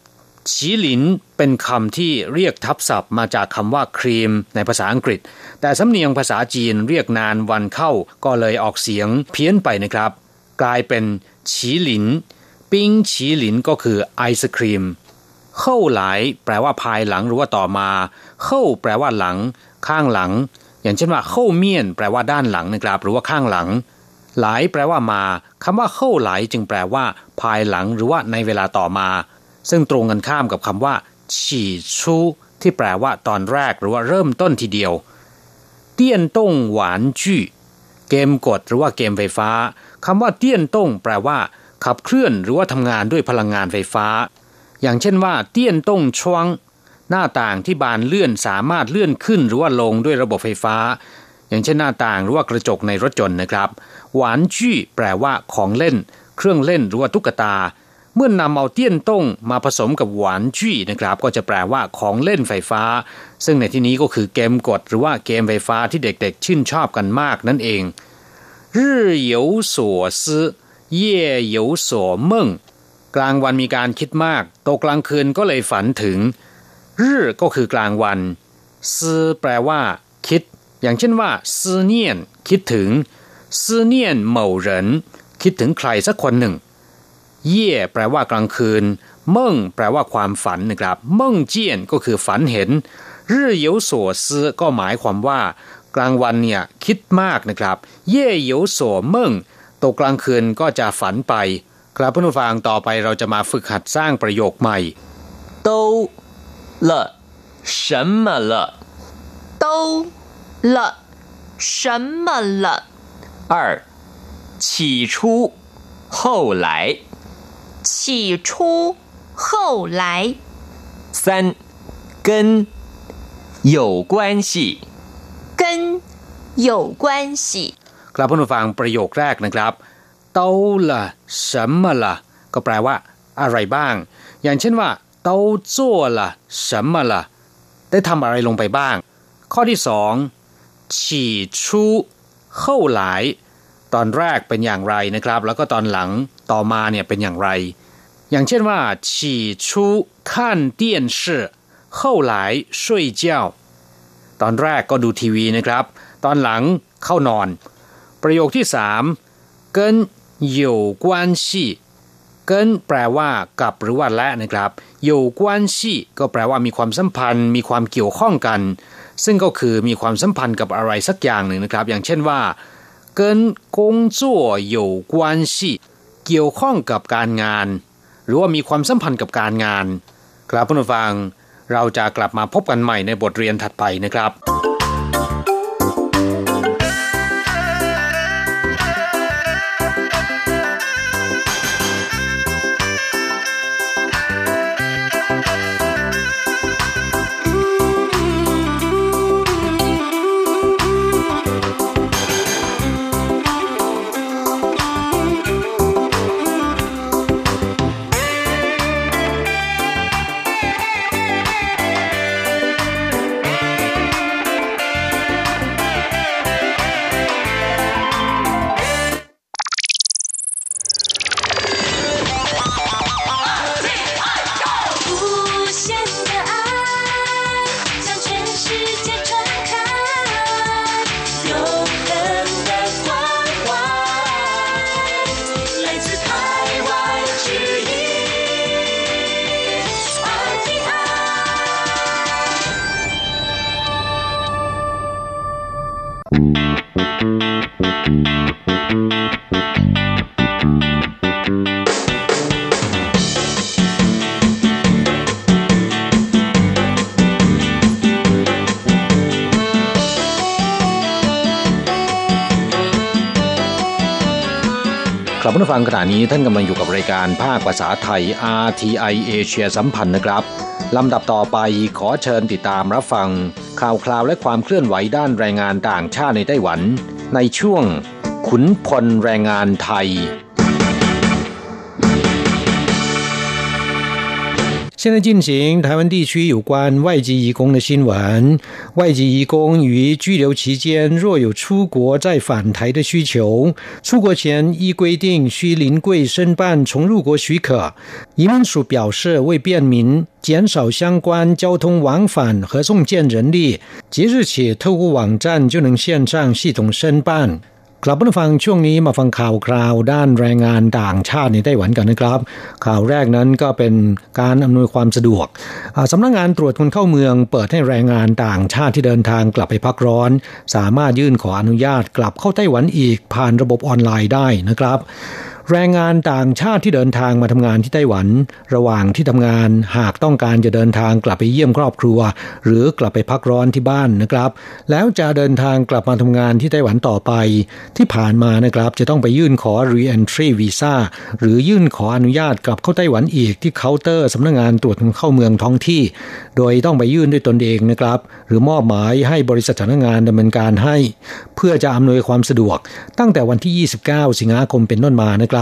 ฉีหลินเป็นคำที่เรียกทับศัพท์มาจากคำว่าครีมในภาษาอังกฤษ แต่สำเนียงภาษาจีนเรียกนานวันเข้าก็เลยออกเสียงเพี้ยนไปนะครับ กลายเป็นฉีหลิน ปิงฉีหลินก็คือไอศครีมเข้าหลายแปลว่าภายหลังหรือว่าต่อมา เข้าแปลว่าหลัง ข้างหลัง อย่างเช่นว่า เข้าเมียน แปลว่าด้านหลังนะครับ หรือว่าข้างหลัง หลายแปลว่ามาคำว่าเข้าหลายจึงแปลว่า ภายหลังหรือว่าในเวลาต่อมา ซึ่งตรงกันข้ามกับคำว่า ฉี่ชูที่แปลว่าตอนแรกหรือว่าเริ่มต้นทีเดียว เตี้ยนต้งหวานจื้เกมกดหรือว่าเกมไฟฟ้า คำว่าเตี้ยนต้งแปลว่า ขับเคลื่อนหรือว่าทำงานด้วยพลังงานไฟฟ้า อย่างเช่นว่า เตี้ยนต้งช่วง หน้าต่างที่บานเลื่อนสามารถเลื่อนขึ้นหรือว่าลงด้วยระบบไฟฟ้า อย่างเช่นหน้าต่างหรือว่ากระจกในรถยนต์นะครับ หวานจี้แปลว่าของเล่น เครื่องเล่นหรือว่าตุ๊กตา เมื่อนนำเอาเตี้ยนต้งมาผสมกับหวานจี้นะครับ ก็จะแปลว่าของเล่นไฟฟ้า ซึ่งในที่นี้ก็คือเกมกดหรือว่าเกมไฟฟ้าที่เด็กๆ ชื่นชอบกันมากนั่นเอง 日有所思夜有所梦กลางวันมีการคิดมากตกกลางคืนก็เลยฝันถึงรื่ก็คือกลางวันซื่อแปลว่า คิด อย่างเช่นว่าซื่อเนียนคิดถึงซื่อเนียนเหม่าเหรินคิดถึงใครสักคนหนึ่ง เย่แปลว่ากลางคืนเม่งแปลว่าความฝันนะครับเม่งเจียนก็คือฝันเห็นรื่有所思ก็หมายความว่า กลางวันเนี่ยคิดมากนะครับ เย่有所梦ตกกลางคืนก็จะฝันไป ครับเพื่อนผู้ฟังต่อไปเราจะมาฝึกหัดสร้างประโยคใหม่都了什么了？都了什么了？二，起初，后来。起初，后来。三，跟有关系。 跟有关系。ครับผู้ฟังประโยคแรกนะครับเต้าละ什么ละก็แปลว่า อะไรบ้าง อย่างเช่นว่า都做了什么了ได้ทำอะไรลงไปบ้าง ข้อที่สอง起初后来ตอนแรกเป็นอย่างไรนะครับ แล้วก็ตอนหลังต่อมาเนี่ยเป็นอย่างไร อย่างเช่นว่า起初看电视后来睡觉ตอนแรกก็ดูทีวีนะครับ ตอนหลังเข้านอน ประโยคที่สาม跟有关系เกินแปลว่ากับหรือว่าและนะครับอยู่กวนชี่ก็แปลว่ามีความสัมพันธ์ มีความเกี่ยวข้องกัน ซึ่งก็คือมีความสัมพันธ์กับอะไรสักอย่างหนึ่งนะครับ อย่างเช่นว่า跟工作有关系เกี่ยวข้องกับการงาน หรือว่ามีความสัมพันธ์กับการงาน ครับผู้ฟัง เราจะกลับมาพบกันใหม่ในบทเรียนถัดไปนะครับ ผู้ฟังขณะนี้ท่านกำลังอยู่กับรายการภาคภาษาไทย RTI เอเชียสัมพันธ์นะครับลำดับต่อไปขอเชิญติดตามรับฟัง ข่าวคราวและความเคลื่อนไหวด้านแรงงานต่างชาติในไต้หวัน ในช่วงขุนพลแรงงานไทย 现在进行台湾地区有关外籍移工的新闻。外籍移工于居留期间若有出国再返台的需求，出国前依规定需临柜申办重入国许可。移民署表示，为便民、减少相关交通往返和送件人力，即日起透过网站就能线上系统申办。 กลับมาฟังช่วงนี้มาฟังข่าวคราวด้านแรงงานต่างชาติในไต้หวันกันนะครับ ข่าวแรกนั้นก็เป็นการอำนวยความสะดวกสำนักงงานตรวจคนเข้าเมือง เปิดให้แรงงานต่างชาติที่เดินทางกลับไปพักร้อน สามารถยื่นขออนุญาตกลับเข้าไต้หวันอีกผ่านระบบออนไลน์ได้นะครับ แรงงานต่างชาติที่เดินทางมาทำงานที่ไต้หวัน ระหว่างที่ทำงานหากต้องการจะเดินทางกลับไปเยี่ยมครอบครัว หรือกลับไปพักร้อนที่บ้านนะครับ แล้วจะเดินทางกลับมาทำงานที่ไต้หวันต่อไป ที่ผ่านมานะครับจะต้องไปยื่นขอ re-entry visa หรือยื่นขออนุญาตกลับเข้าไต้หวันอีกที่เคาน์เตอร์สำนักงงานตรวจเข้าเมืองท้องที่ โดยต้องไปยื่นด้วยตนเองนะครับ หรือมอบหมายให้บริษัทสำนักงงานดำเนินการให้ เพื่อจะอำนวยความสะดวก ตั้งแต่วันที่ 29 สิงหาคมเป็นต้นมานะครับ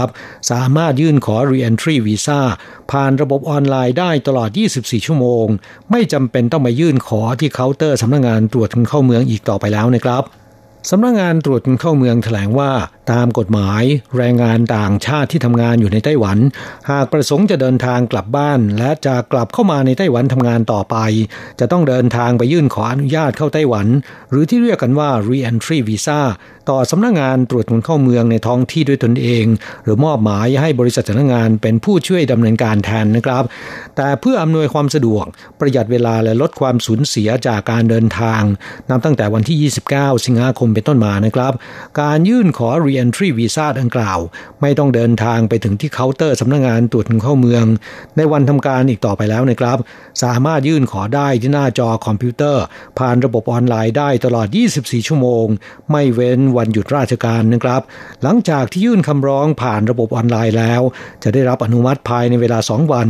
สามารถยื่นขอ Re-entry Visa ผ่านระบบออนไลน์ได้ตลอด 24 ชั่วโมง ไม่จำเป็นต้องมายื่นขอที่เคาน์เตอร์สำนักงงานตรวจคนเข้าเมืองอีกต่อไปแล้วนะครับ สำนักงงานตรวจคนเข้าเมืองแถลงว่าตามกฎหมายแรงงานต่างชาติที่ทำงานอยู่ในไต้หวัน หากประสงค์จะเดินทางกลับบ้าน และจะกลับเข้ามาในไต้หวันทำงานต่อไป จะต้องเดินทางไปยื่นขออนุญาตเข้าไต้หวัน หรือที่เรียกกันว่า re-entry visa ต่อสำนักงงานตรวจคนเข้าเมืองในท้องที่ด้วยตนเอง หรือมอบหมายให้บริษัทจ้างงานเป็นผู้ช่วยดำเนินการแทนนะครับ แต่เพื่ออำนวยความสะดวก ประหยัดเวลาและลดความสูญเสียจากการเดินทางนับตั้งแต่วันที่ 29 สิงหาคมเป็นต้นมานะครับ การยื่นขอ re-entry visa ดังกล่าว ไม่ต้องเดินทางไปถึงที่เคาน์เตอร์สำนักงงานตรวจเข้าเมือง ในวันทำการอีกต่อไปแล้วนะครับ สามารถยื่นขอได้ที่หน้าจอคอมพิวเตอร์ ผ่านระบบออนไลน์ได้ตลอด 24 ชั่วโมง ไม่เว้นวันหยุดราชการนะครับ หลังจากที่ยื่นคำร้องผ่านระบบออนไลน์แล้ว จะได้รับอนุมัติภายในเวลา 2 วัน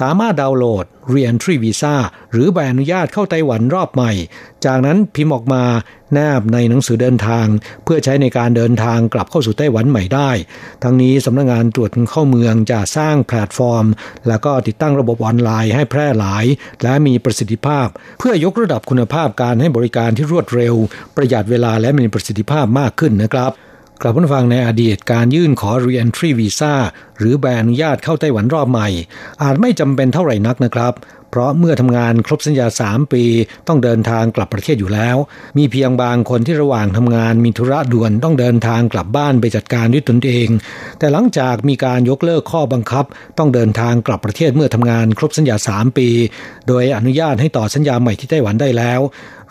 สามารถดาวน์โหลด Re-entry Visa หรือใบอนุญาตเข้าไต้หวันรอบใหม่ จากนั้นพิมพ์ออกมาแนบในหนังสือเดินทาง เพื่อใช้ในการเดินทางกลับเข้าสู่ไต้หวันใหม่ได้ ทั้งนี้สำนักงงานตรวจเข้าเมืองจะสร้างแพลตฟอร์ม แล้วก็ติดตั้งระบบออนไลน์ให้แพร่หลาย และมีประสิทธิภาพ เพื่อยกระดับคุณภาพการให้บริการที่รวดเร็ว ประหยัดเวลาและมีประสิทธิภาพมากขึ้นนะครับกลับมาฟังในอดีตการยื่นขอ Re-entry Visa หรือใบอนุญาตเข้าไต้หวันรอบใหม่ อาจไม่จำเป็นเท่าไหร่นักนะครับ เพราะเมื่อทำงานครบสัญญา 3 ปี ต้องเดินทางกลับประเทศอยู่แล้ว มีเพียงบางคนที่ระหว่างทำงานมีธุระด่วนต้องเดินทางกลับบ้านไปจัดการด้วยตนเอง แต่หลังจากมีการยกเลิกข้อบังคับ ต้องเดินทางกลับประเทศเมื่อทำงานครบสัญญา 3 ปี โดยอนุญาตให้ต่อสัญญาใหม่ที่ไต้หวันได้แล้ว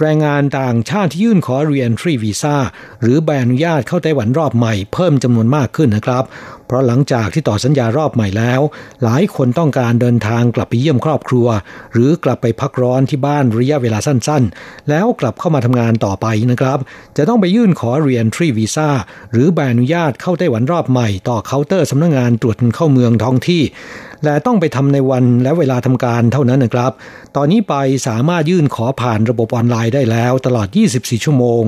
แรงงานต่างชาติที่ยื่นขอ Re-entry Visa หรือใบอนุญาตเข้าไต้หวันรอบใหม่เพิ่มจำนวนมากขึ้นนะครับ เพราะหลังจากที่ต่อสัญญารอบใหม่แล้ว หลายคนต้องการเดินทางกลับไปเยี่ยมครอบครัว หรือกลับไปพักร้อนที่บ้านระยะเวลาสั้นๆ แล้วกลับเข้ามาทำงานต่อไปนะครับ จะต้องไปยื่นขอเรียนทรีวีซ่าหรือใบอนุญาตเข้าไต้หวันรอบใหม่ ต่อเคาน์เตอร์สำนักงงานตรวจเข้าเมืองท้องที่ และต้องไปทำในวันและเวลาทำการเท่านั้นนะครับ ตอนนี้ไปสามารถยื่นขอผ่านระบบออนไลน์ได้แล้วตลอด 24 ชั่วโมง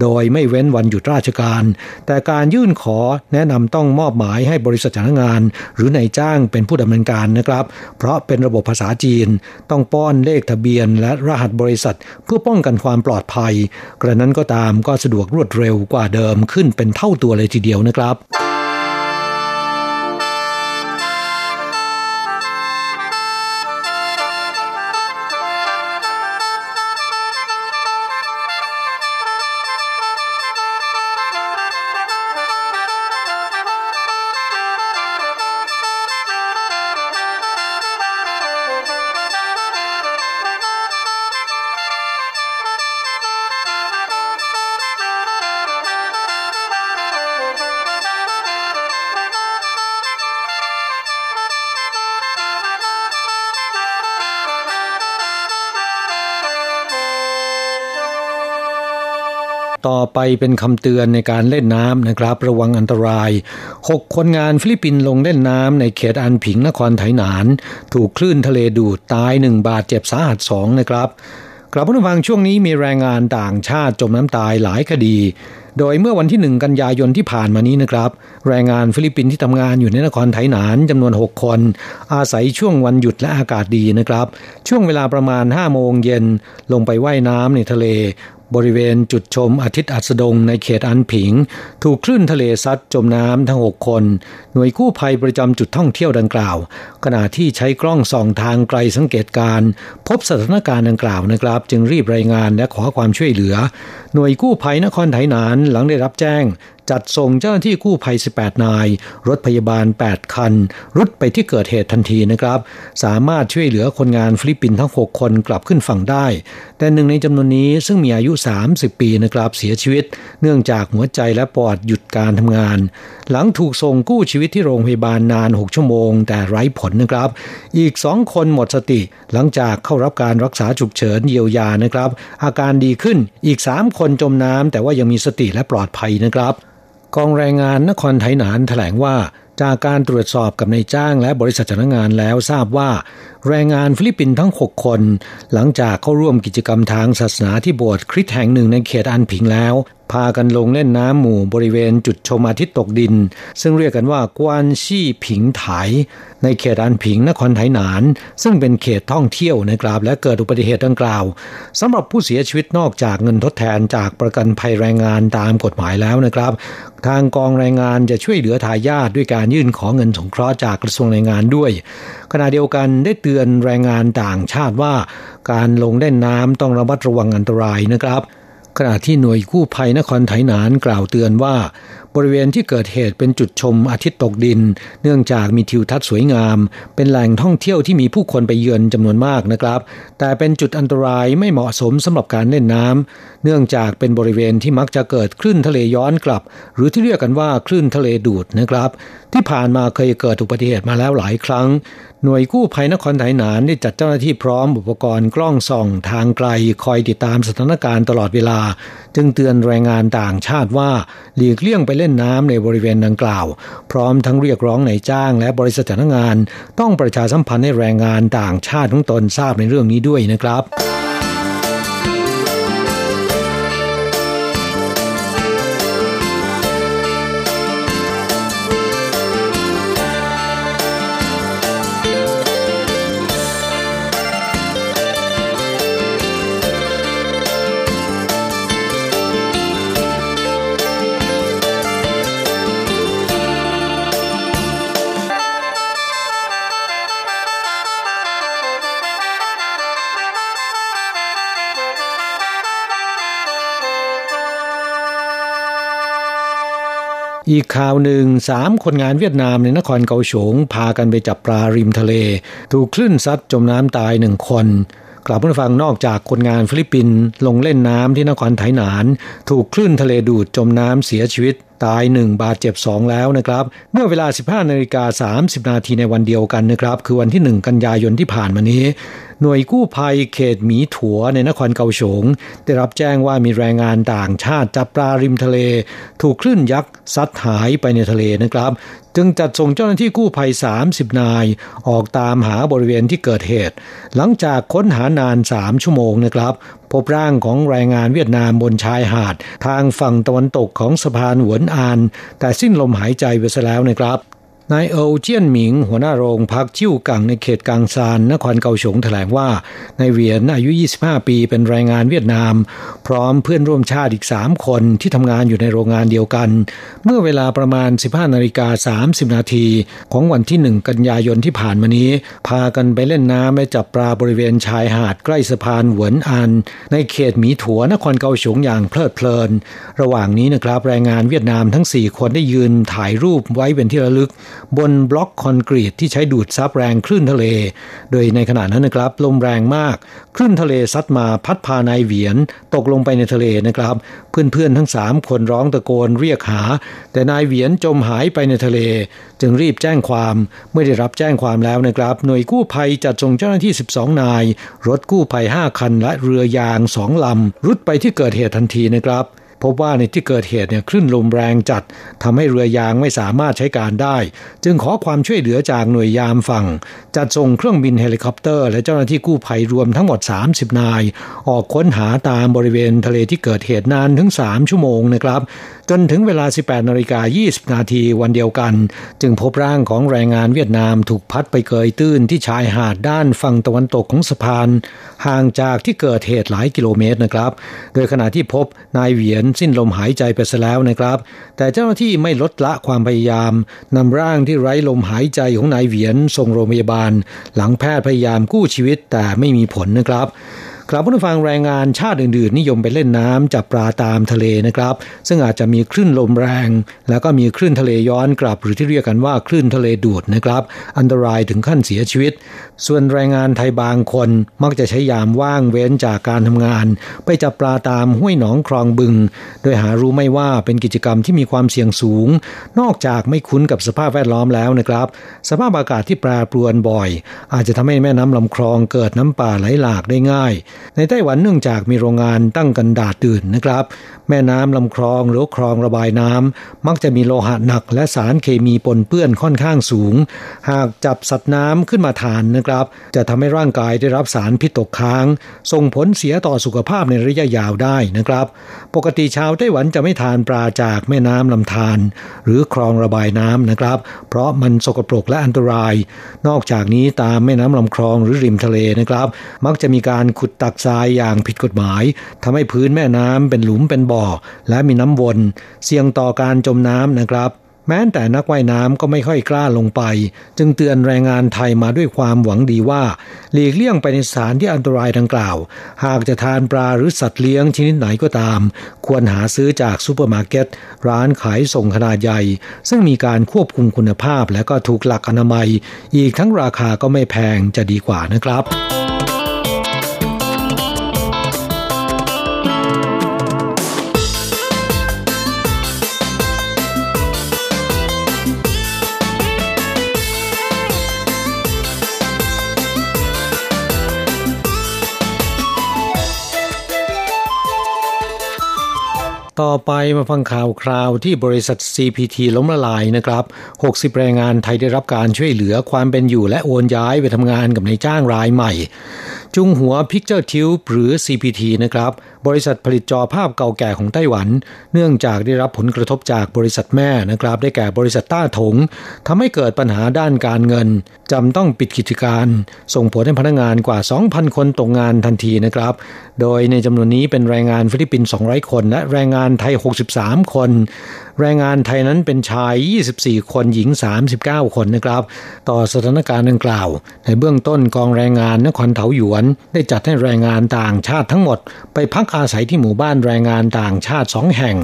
โดยไม่เว้นวันหยุดราชการ แต่การยื่นขอแนะนำต้องมอบหมายให้บริษัทจ้างงาน หรือนายจ้างเป็นผู้ดำเนินการนะครับ เพราะเป็นระบบภาษาจีน ต้องป้อนเลขทะเบียน และรหัสบริษัท เพื่อป้องกันความปลอดภัย กระนั้นก็ตามก็สะดวกรวดเร็วกว่าเดิมขึ้นเป็นเท่าตัวเลยทีเดียวนะครับ ต่อไปเป็นคำเตือนในการเล่นน้ำนะครับ ระวังอันตราย 6 คนงานฟิลิปปินส์ลงเล่นน้ำในเขตอันผิงนครไถหนาน ถูกคลื่นทะเลดูดตายหนึ่งบาดเจ็บสาหัสสองนะครับกลับมาฟังช่วงนี้มีแรงงานต่างชาติจมน้ำตายหลายคดี โดยเมื่อวันที่หนึ่งกันยายนที่ผ่านมานี้นะครับ แรงงานฟิลิปปินส์ที่ทำงานอยู่ในนครไถหนานจำนวน 6 คน อาศัยช่วงวันหยุดและอากาศดีนะครับ ช่วงเวลาประมาณ 5 โมงเย็นลงไปไว่ายน้ำในทะเล บริเวณจุดชมอาทิตย์อัสดงในเขตอันผิง ถูกคลื่นทะเลซัดจมน้ำทั้ง 6 คน หน่วยกู้ภัยประจำจุดท่องเที่ยวดังกล่าว ขณะที่ใช้กล้องส่องทางไกลสังเกตการ พบสถานการณ์ดังกล่าวนะครับ จึงรีบรายงานและขอความช่วยเหลือ หน่วยกู้ภัยนครไถหนานหลังได้รับแจ้ง จัดส่งเจ้าหน้าที่กู้ภัย 18 นาย รถพยาบาล 8 คัน รุดไปที่เกิดเหตุทันทีนะครับ สามารถช่วยเหลือคนงานฟิลิปปินส์ทั้ง 6 คนกลับขึ้นฝั่งได้ แต่หนึ่งในจำนวนนี้ซึ่งมีอายุ 30 ปีนะครับเสียชีวิต เนื่องจากหัวใจและปอดหยุดการทำงาน หลังถูกส่งกู้ชีวิตที่โรงพยาบาลนาน 6 ชั่วโมง แต่ไร้ผลนะครับ อีก 2 คนหมดสติ หลังจากเข้ารับการรักษาฉุกเฉินเยียวยานะครับ อาการดีขึ้นอีก 3 คนจมน้ำแต่ว่ายังมีสติและปลอดภัยนะครับ กองแรงงานนครไทยนานแถลงว่าจากการตรวจสอบกับนายจ้างและบริษัทจ้างงานแล้วทราบว่า แรงงานฟิลิปปินส์ทั้ง 6 คน หลังจากเข้าร่วมกิจกรรมทางศาสนาที่โบสถ์คริสต์แห่งหนึ่งในเขตอันผิงแล้วพากันลงเล่นน้ำหมู่บริเวณจุดชมอาทิตย์ตกดิน ซึ่งเรียกกันว่ากวานชี่ผิงไถ ในเขตอันผิงนครไถหนาน ซึ่งเป็นเขตท่องเที่ยวนะครับและเกิดอุบัติเหตุดังกล่าวสำหรับผู้เสียชีวิตนอกจากเงินทดแทนจากประกันภัยแรงงานตามกฎหมายแล้วนะครับ ทางกองแรงงานจะช่วยเหลือทายาทด้วยการยื่นขอเงินสงเคราะห์จากกระทรวงแรงงานด้วย ขณะเดียวกันได้เตือนแรงงานต่างชาติว่า การลงเล่นน้ำต้องระมัดระวังอันตรายนะครับ ขณะที่หน่วยกู้ภัยนครไถหนานกล่าวเตือนว่า บริเวณที่เกิดเหตุเป็นจุดชมอาทิตย์ตกดิน เนื่องจากมีทิวทัศน์สวยงาม เป็นแหล่งท่องเที่ยวที่มีผู้คนไปเยือนจำนวนมากนะครับ แต่เป็นจุดอันตรายไม่เหมาะสมสำหรับการเล่นน้ำเนื่องจากเป็นบริเวณที่มักจะเกิดคลื่นทะเลย้อนกลับ หรือที่เรียกกันว่าคลื่นทะเลดูดนะครับ ที่ผ่านมาเคยเกิดอุบัติเหตุมาแล้วหลายครั้ง หน่วยกู้ภัยนครไถหนานได้จัดเจ้าหน้าที่พร้อมอุปกรณ์กล้องส่องทางไกล คอยติดตามสถานการณ์ตลอดเวลา จึงเตือนแรงงานต่างชาติว่าหลีกเลี่ยงไปเล่นน้ำในบริเวณดังกล่าว พร้อมทั้งเรียกร้องในจ้าง และบริษัทจ้างงาน ต้องประชาสัมพันธ์ให้แรงงานต่างชาติทั้งตนทราบในเรื่องนี้ด้วยนะครับ อีกข่าวหนึ่งสามคนงานเวียดนามในนครเกาฉงพากันไปจับปลาริมทะเล ถูกคลื่นซัดจมน้ำตายหนึ่งคนกลับมาฟังนอกจากคนงานฟิลิปปินส์ลงเล่นน้ำที่นครไถหนาน ถูกคลื่นทะเลดูดจมน้ำเสียชีวิต ตายหนึ่งบาดเจ็บสองแล้วนะครับ เมื่อเวลา 15นาฬิกา30 นาทีในวันเดียวกันนะครับ คือวันที่ 1 กันยายนที่ผ่านมานี้ หน่วยกู้ภัยเขตหมีถัวในนครเกาฉงได้รับแจ้งว่ามีแรงงานต่างชาติจับปลาริมทะเล ถูกคลื่นยักษ์ซัดหายไปในทะเลนะครับ จึงจัดส่งเจ้าหน้าที่กู้ภัย 30 นาย ออกตามหาบริเวณที่เกิดเหตุ หลังจากค้นหานาน 3 ชั่วโมงนะครับพบร่างของแรงงานเวียดนามบนชายหาด ทางฝั่งตะวันตกของสะพานหวนอาน แต่สิ้นลมหายใจไปซะแล้วนะครับ นายเอิเจียนหมิง หัวหน้าโรงพักจิ้วกังในเขตกังซานนครเกาฉงแถลงว่านายเวียนอายุ 25 ปีเป็นแรงงานเวียดนาม พร้อมเพื่อนร่วมชาติอีก 3 คนที่ทำงานอยู่ในโรงงานเดียวกัน เมื่อเวลาประมาณ 15นาฬิกา30 นาทีของวันที่ 1 กันยายนที่ผ่านมานี้ พากันไปเล่นน้ำและจับปลาบริเวณชายหาดใกล้สะพานหวนอัน ในเขตหมีถัวนครเกาฉงอย่างเพลิดเพลิน ระหว่างนี้นะครับแรงงานเวียดนามทั้ง 4 คนได้ยืนถ่ายรูปไว้เป็นที่ระลึกบนบล็อกคอนกรีตที่ใช้ดูดซับแรงคลื่นทะเล โดยในขณะนั้นนะครับ ลมแรงมากคลื่นทะเลซัดมาพัดพานายเหวียน ตกลงไปในทะเลนะครับ เพื่อนๆทั้งสามคนร้องตะโกนเรียกหา แต่นายเหวียนจมหายไปในทะเล จึงรีบแจ้งความเมื่อได้รับแจ้งความแล้วนะครับ หน่วยกู้ภัยจัดส่งเจ้าหน้าที่ 12 นาย รถกู้ภัย 5 คันและเรือยางสองลำรุดไปที่เกิดเหตุทันทีนะครับ พบว่าในที่เกิดเหตุเนี่ยคลื่นลมแรงจัดทำให้เรือยางไม่สามารถใช้การได้ จึงขอความช่วยเหลือจากหน่วยยามฝั่ง จัดส่งเครื่องบินเฮลิคอปเตอร์ และเจ้าหน้าที่กู้ภัยรวมทั้งหมด 30 นาย ออกค้นหาตามบริเวณทะเลที่เกิดเหตุนานถึง 3 ชั่วโมงนะครับ จนถึงเวลา 18นาฬิกา20 นาทีวันเดียวกัน จึงพบร่างของแรงงานเวียดนามถูกพัดไปเกยตื้นที่ชายหาดด้านฝั่งตะวันตกของสะพาน ห่างจากที่เกิดเหตุหลายกิโลเมตรนะครับ โดยขณะที่พบนายเหวียนสิ้นลมหายใจไปซะแล้วนะครับ แต่เจ้าหน้าที่ไม่ลดละความพยายามนำร่างที่ไร้ลมหายใจของนายเหวียนส่งโรงพยาบาล หลังแพทย์พยายามกู้ชีวิตแต่ไม่มีผลนะครับ กลับผู้ฟังแรงงานชาติอื่นๆ นิยมไปเล่นน้ำจับปลาตามทะเลนะครับ ซึ่งอาจจะมีคลื่นลมแรง แล้วก็มีคลื่นทะเลย้อนกลับหรือที่เรียกกันว่าคลื่นทะเลดูดนะครับ อันตรายถึงขั้นเสียชีวิต ส่วนแรงงานไทยบางคนมักจะใช้ยามว่างเว้นจากการทำงาน ไปจับปลาตามห้วยหนองคลองบึง โดยหารู้ไม่ว่าเป็นกิจกรรมที่มีความเสี่ยงสูง นอกจากไม่คุ้นกับสภาพแวดล้อมแล้วนะครับ สภาพอากาศที่แปรปรวนบ่อย อาจจะทำให้แม่น้ำลำคลองเกิดน้ำป่าไหลหลากได้ง่ายในไต้หวันเนื่องจากมีโรงงานตั้งกันดาดตื่นนะครับ แม่น้ำลำคลองหรือคลองระบายน้ำมักจะมีโลหะหนักและสารเคมีปนเปื้อนค่อนข้างสูง หากจับสัตว์น้ำขึ้นมาทานนะครับ จะทำให้ร่างกายได้รับสารพิษตกค้าง ส่งผลเสียต่อสุขภาพในระยะยาวได้นะครับ ปกติชาวไต้หวันจะไม่ทานปลาจากแม่น้ำลำธารหรือคลองระบายน้ำนะครับ เพราะมันสกปรกและอันตราย นอกจากนี้ตามแม่น้ำลำคลองหรือริมทะเลนะครับ มักจะมีการขุดตักทรายอย่างผิดกฎหมายทำให้พื้นแม่น้ำเป็นหลุมเป็นบ่อ และมีน้ำวน เสี่ยงต่อการจมน้ำนะครับ แม้แต่นักว่ายน้ำก็ไม่ค่อยกล้าลงไป จึงเตือนแรงงานไทยมาด้วยความหวังดีว่า หลีกเลี่ยงไปในสถานที่อันตรายดังกล่าว หากจะทานปลาหรือสัตว์เลี้ยงชนิดไหนก็ตาม ควรหาซื้อจากซูเปอร์มาร์เก็ต ร้านขายส่งขนาดใหญ่ ซึ่งมีการควบคุมคุณภาพและก็ถูกหลักอนามัย อีกทั้งราคาก็ไม่แพงจะดีกว่านะครับ ต่อไปมาฟังข่าวคราวที่บริษัท CPT ล้มละลายนะครับ 60 แรงงานไทยได้รับการช่วยเหลือความเป็นอยู่และโอนย้ายไปทำงานกับนายจ้างรายใหม่ จุงหัว Picture Tube หรือ CPT นะครับ บริษัทผลิตจอภาพเก่าแก่ของไต้หวัน เนื่องจากได้รับผลกระทบจากบริษัทแม่นะครับ ได้แก่บริษัทต้าถงทำให้เกิดปัญหาด้านการเงินจำต้องปิดกิจการ ส่งผลให้พนักงานกว่า 2,000 คนตกงานทันทีนะครับ โดยในจำนวนนี้เป็นแรงงานฟิลิปปินส์200 คน และแรงงานไทย 63 คน แรงงานไทยนั้นเป็นชาย 24 คนหญิง 39 คนนะครับ ต่อสถานการณ์ดังกล่าว ในเบื้องต้นกองแรงงานนครเถาหยวน ได้จัดให้แรงงานต่างชาติทั้งหมด ไปพักอาศัยที่หมู่บ้านแรงงานต่างชาติสองแห่ง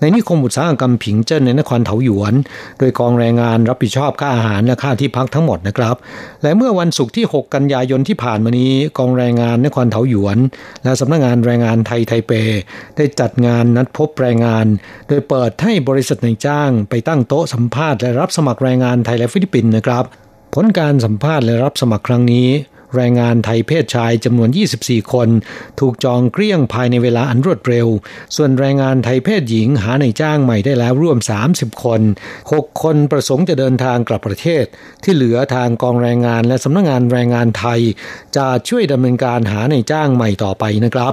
ในนิคมอุตสาหกรรมผิงเจิ้นในนครเถาหยวน โดยกองแรงงานรับผิดชอบค่าอาหารและค่าที่พักทั้งหมดนะครับ และเมื่อวันศุกร์ที่ 6 กันยายนที่ผ่านมานี้ กองแรงงานนครเถาหยวน และสำนักงานแรงงานไทยไทเป ได้จัดงานนัดพบแรงงาน โดยเปิดให้บริษัทในจ้างไปตั้งโต๊ะสัมภาษณ์และรับสมัครแรงงานไทยและฟิลิปปินส์นะครับ ผลการสัมภาษณ์และรับสมัครครั้งนี้ แรงงานไทยเพศชายจำนวน 24 คน ถูกจองเกลี้ยงภายในเวลาอันรวดเร็ว ส่วนแรงงานไทยเพศหญิงหาในจ้างใหม่ได้แล้วร่วม 30 คน 6 คนประสงค์จะเดินทางกลับประเทศ ที่เหลือทางกองแรงงานและสำนักงงานแรงงานไทย จะช่วยดำเนินการหาในจ้างใหม่ต่อไปนะครับ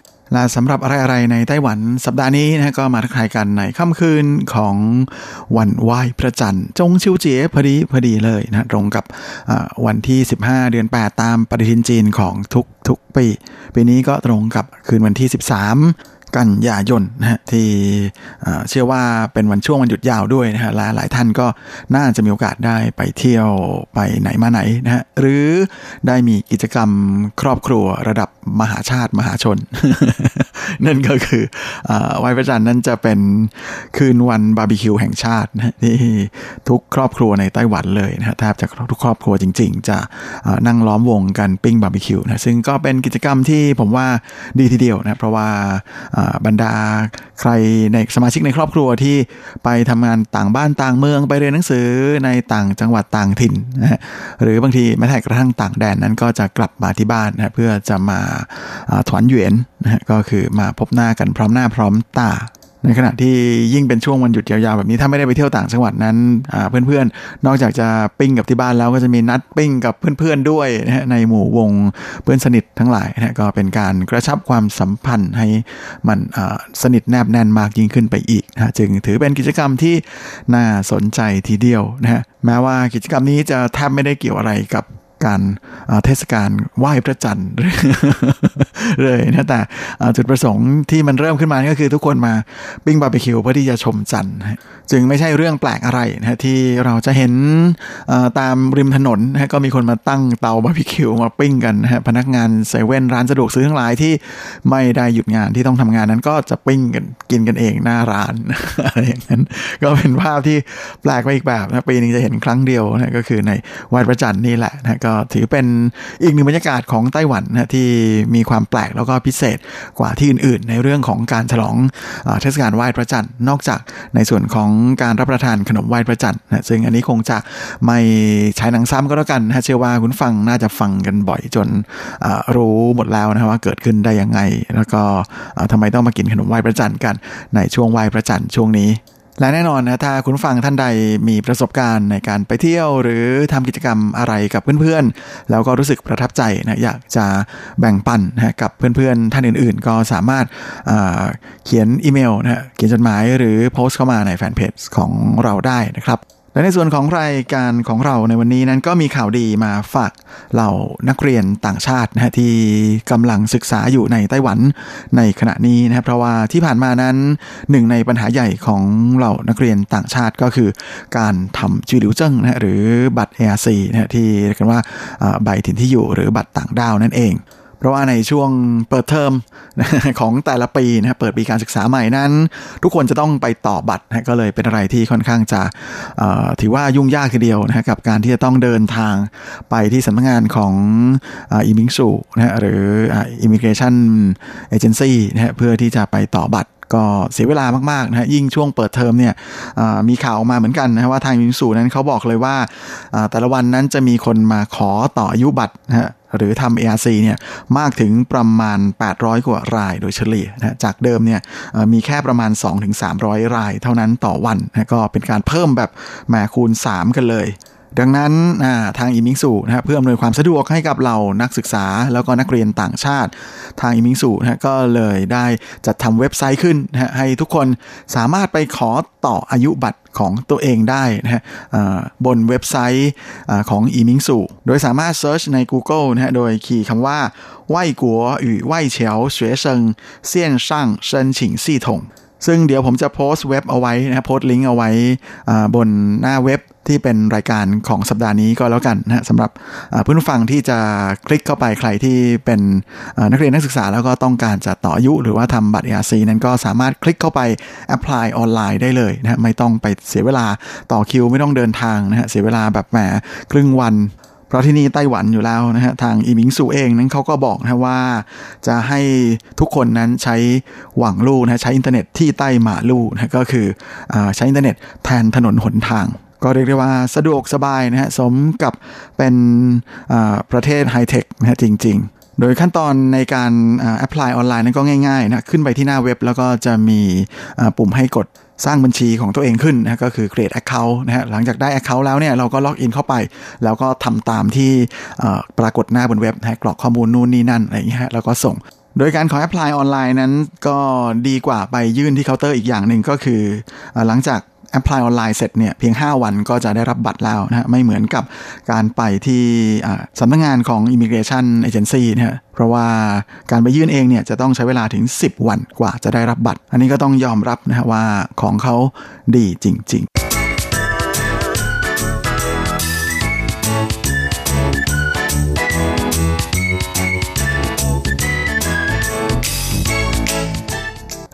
และสำหรับอะไรๆในไต้หวันสัปดาห์นี้นะก็มาทักทายกันในค่ำคืนของวันไหว้พระจันทร์จงชิวเจี๋ยพอดีพอดีเลยนะตรงกับวันที่ 15 เดือน 8 ตามปฏิทินจีนของทุกทุกปี ปีนี้ก็ตรงกับคืนวันที่ 13 กันยายนนะฮะที่เชื่อว่าเป็นวันช่วงวันหยุดยาวด้วยนะฮะหลายหลายท่านก็น่าจะมีโอกาสได้ไปเที่ยวไปไหนมาไหนนะฮะหรือได้มีกิจกรรมครอบครัวระดับมหาชาติมหาชน นั่นก็คือวันพระจันทร์นั้นจะเป็นคืนวันบาร์บีคิวแห่งชาตินะที่ทุกครอบครัวในไต้หวันเลยนะฮะแทบจะทุกครอบครัวจริง ๆ จะนั่งล้อมวงกันปิ้งบาร์บีคิวนะซึ่งก็เป็นกิจกรรมที่ผมว่าดีทีเดียวนะเพราะว่าบรรดาใครในสมาชิกในครอบครัวที่ไปทำงานต่างบ้านต่างเมืองไปเรียนหนังสือในต่างจังหวัดต่างถิ่นนะหรือบางทีแม้แต่กระทั่งต่างแดนนั้นก็จะกลับมาที่บ้านนะเพื่อจะมาถอนเหวียนนะก็คือมาพบหน้ากันพร้อมหน้าพร้อมตา ในขณะที่ยิ่งเป็นช่วงวันหยุดยาวๆแบบนี้ถ้าไม่ได้ไปเที่ยวต่างจังหวัดนั้นเพื่อนๆ นอกจากจะปิ้งกับที่บ้านแล้วก็จะมีนัดปิ้งกับเพื่อนๆด้วยนะในหมู่วงเพื่อนสนิททั้งหลายนะก็เป็นการกระชับความสัมพันธ์ให้มันสนิทแนบแน่นมากยิ่งขึ้นไปอีกนะจึงถือเป็นกิจกรรมที่น่าสนใจทีเดียวนะฮะแม้ว่ากิจกรรมนี้จะแทบไม่ได้เกี่ยวอะไรกับ การเทศกาลไหว้พระจันทร์เลยนะแต่จุดประสงค์ที่มันเริ่มขึ้นมาก็คือทุกคนมาปิ้งบาร์บีคิวเพื่อที่จะชมจันทร์จึงไม่ใช่เรื่องแปลกอะไรนะที่เราจะเห็นตามริมถนนนะก็มีคนมาตั้งเตาบาร์บีคิวมาปิ้งกันนะฮะพนักงานเซเว่นร้านสะดวกซื้อทั้งหลายที่ไม่ได้หยุดงานที่ต้องทำงานนั้นก็จะปิ้งกันกินกันเองหน้าร้านอะไรอย่างนั้นก็เป็นภาพที่แปลกไปอีกแบบนะปีนึงจะเห็นครั้งเดียวนะก็คือในวันพระจันทร์นี่แหละนะก็ถือเป็นอีกหนึ่งบรรยากาศของไต้หวันนะที่มีความแปลกแล้วก็พิเศษกว่าที่อื่นๆ ในเรื่องของการฉลองเทศกาลไหว้พระจันทร์นอกจากในส่วนของการรับประทานขนมไหว้พระจันทร์นะซึ่งอันนี้คงจะไม่ใช้หนังซ้ำก็แล้วกันนะเชื่อว่าคุณฟังน่าจะฟังกันบ่อยจนรู้หมดแล้วนะว่าเกิดขึ้นได้ยังไง แล้วก็ทำไมต้องมากินขนมไหว้พระจันทร์กันในช่วงไหว้พระจันทร์ช่วงนี้ และแน่นอนนะถ้าคุณฟังท่านใดมีประสบการณ์ในการไปเที่ยว หรือทำกิจกรรมอะไรกับเพื่อนๆ แล้วก็รู้สึกประทับใจนะอยากจะแบ่งปันนะกับเพื่อนๆ ท่านอื่นๆ ก็สามารถเขียนอีเมลนะเขียนจดหมายหรือโพสต์เข้ามาในแฟนเพจของเราได้นะครับ และในส่วนของรายการของเราในวันนี้นั้นก็มีข่าวดีมาฝากเหล่านักเรียนต่างชาตินะฮะที่กำลังศึกษาอยู่ในไต้หวันในขณะนี้นะครับเพราะว่าที่ผ่านมานั้นหนึ่งในปัญหาใหญ่ของเหล่านักเรียนต่างชาติก็คือ การทำจีหลิวเจิ้งนะฮะหรือบัตร ARC นะที่เรียกกันว่าใบถิ่นที่อยู่หรือบัตรต่างด้าวนั่นเอง เพราะว่าในช่วงเปิดเทอมของแต่ละปีนะเปิดปีการศึกษาใหม่นั้น ทุกคนจะต้องไปต่อบัตรนะก็เลยเป็นอะไรที่ค่อนข้างจะถือว่ายุ่งยากทีเดียวนะกับการที่จะต้องเดินทางไปที่สำนักงานของ移民署 นะหรือ Immigration Agency นะเพื่อที่จะไปต่อบัตร ก็เสียเวลามากๆนะฮะยิ่งช่วงเปิดเทอมเนี่ยมีข่าวออกมาเหมือนกันนะว่าทาง 移民署 นั้นเขาบอกเลยว่าแต่ละวันนั้นจะมีคนมาขอต่ออายุบัตรนะฮะหรือทำ ARC เนี่ยมากถึงประมาณ 800 กว่ารายโดยเฉลี่ยนะจากเดิมเนี่ยมีแค่ประมาณ 2-300 รายเท่านั้นต่อวันนะก็เป็นการเพิ่มแบบแหมคูณ 3 กันเลย ดังนั้นทาง 移民署 นะฮะเพื่ออำนวยความสะดวกให้กับเหล่านักศึกษาแล้วก็นักเรียนต่างชาติ ทาง 移民署 นะก็เลยได้จัดทำเว็บไซต์ขึ้นนะฮะให้ทุกคนสามารถไปขอต่ออายุบัตรของตัวเองได้นะฮะบนเว็บไซต์ของ 移民署 โดยสามารถ search ใน Google นะฮะโดยคีย์คำว่า外國 หรือ 外僑學生線上申請系統 ซึ่งเดี๋ยวผมจะโพสต์เว็บเอาไว้นะโพสต์ลิงก์เอาไว้บนหน้าเว็บ ที่เป็นรายการของสัปดาห์นี้ก็แล้วกันนะสำหรับเพื่อนฟังที่จะคลิกเข้าไปใครที่เป็นนักเรียนนักศึกษาแล้วก็ต้องการจะต่ออายุ หรือว่าทำบัตร ARC นั้นก็สามารถคลิกเข้าไป apply online ได้เลยนะไม่ต้องไปเสียเวลาต่อคิวไม่ต้องเดินทางนะฮะเสียเวลาแบบแหมครึ่งวันเพราะที่นี่ไต้หวันอยู่แล้วนะฮะทาง移民署เองนั้นเขาก็บอกนะว่า จะให้ทุกคนนั้นใช้網路นะใช้อินเทอร์เน็ต取代馬路นะก็คือใช้อินเทอร์เน็ตแทนถนนหนทาง ก็เรียกได้ว่าสะดวกสบายนะฮะสมกับเป็นประเทศไฮเทคนะฮะจริง ๆโดยขั้นตอนในการ apply online นั้นก็ง่ายๆนะขึ้นไปที่หน้าเว็บแล้วก็จะมีปุ่มให้กดสร้างบัญชีของตัวเองขึ้นนะก็คือ create account นะฮะหลังจากได้ account แล้วเนี่ยเราก็ล็อกอินเข้าไป แล้วก็ทำตามที่ปรากฏหน้าบนเว็บนะกรอกข้อมูลนู่นนี่นั่นอะไรอย่างเงี้ยแล้วก็ส่ง โดยการขอ apply online นั้นก็ดีกว่าไปยื่นที่เคาน์เตอร์อีกอย่างหนึ่งก็คือ หลังจาก apply online เสร็จเนี่ยเพียง 5 วันก็จะได้รับบัตรแล้วนะฮะไม่เหมือนกับการไปที่สำนักงานของ Immigration Agency นะฮะเพราะว่าการไปยื่นเองเนี่ยจะต้องใช้เวลาถึง 10 วันกว่าจะได้รับบัตร อันนี้ก็ต้องยอมรับนะว่าของเขาดีจริง ๆ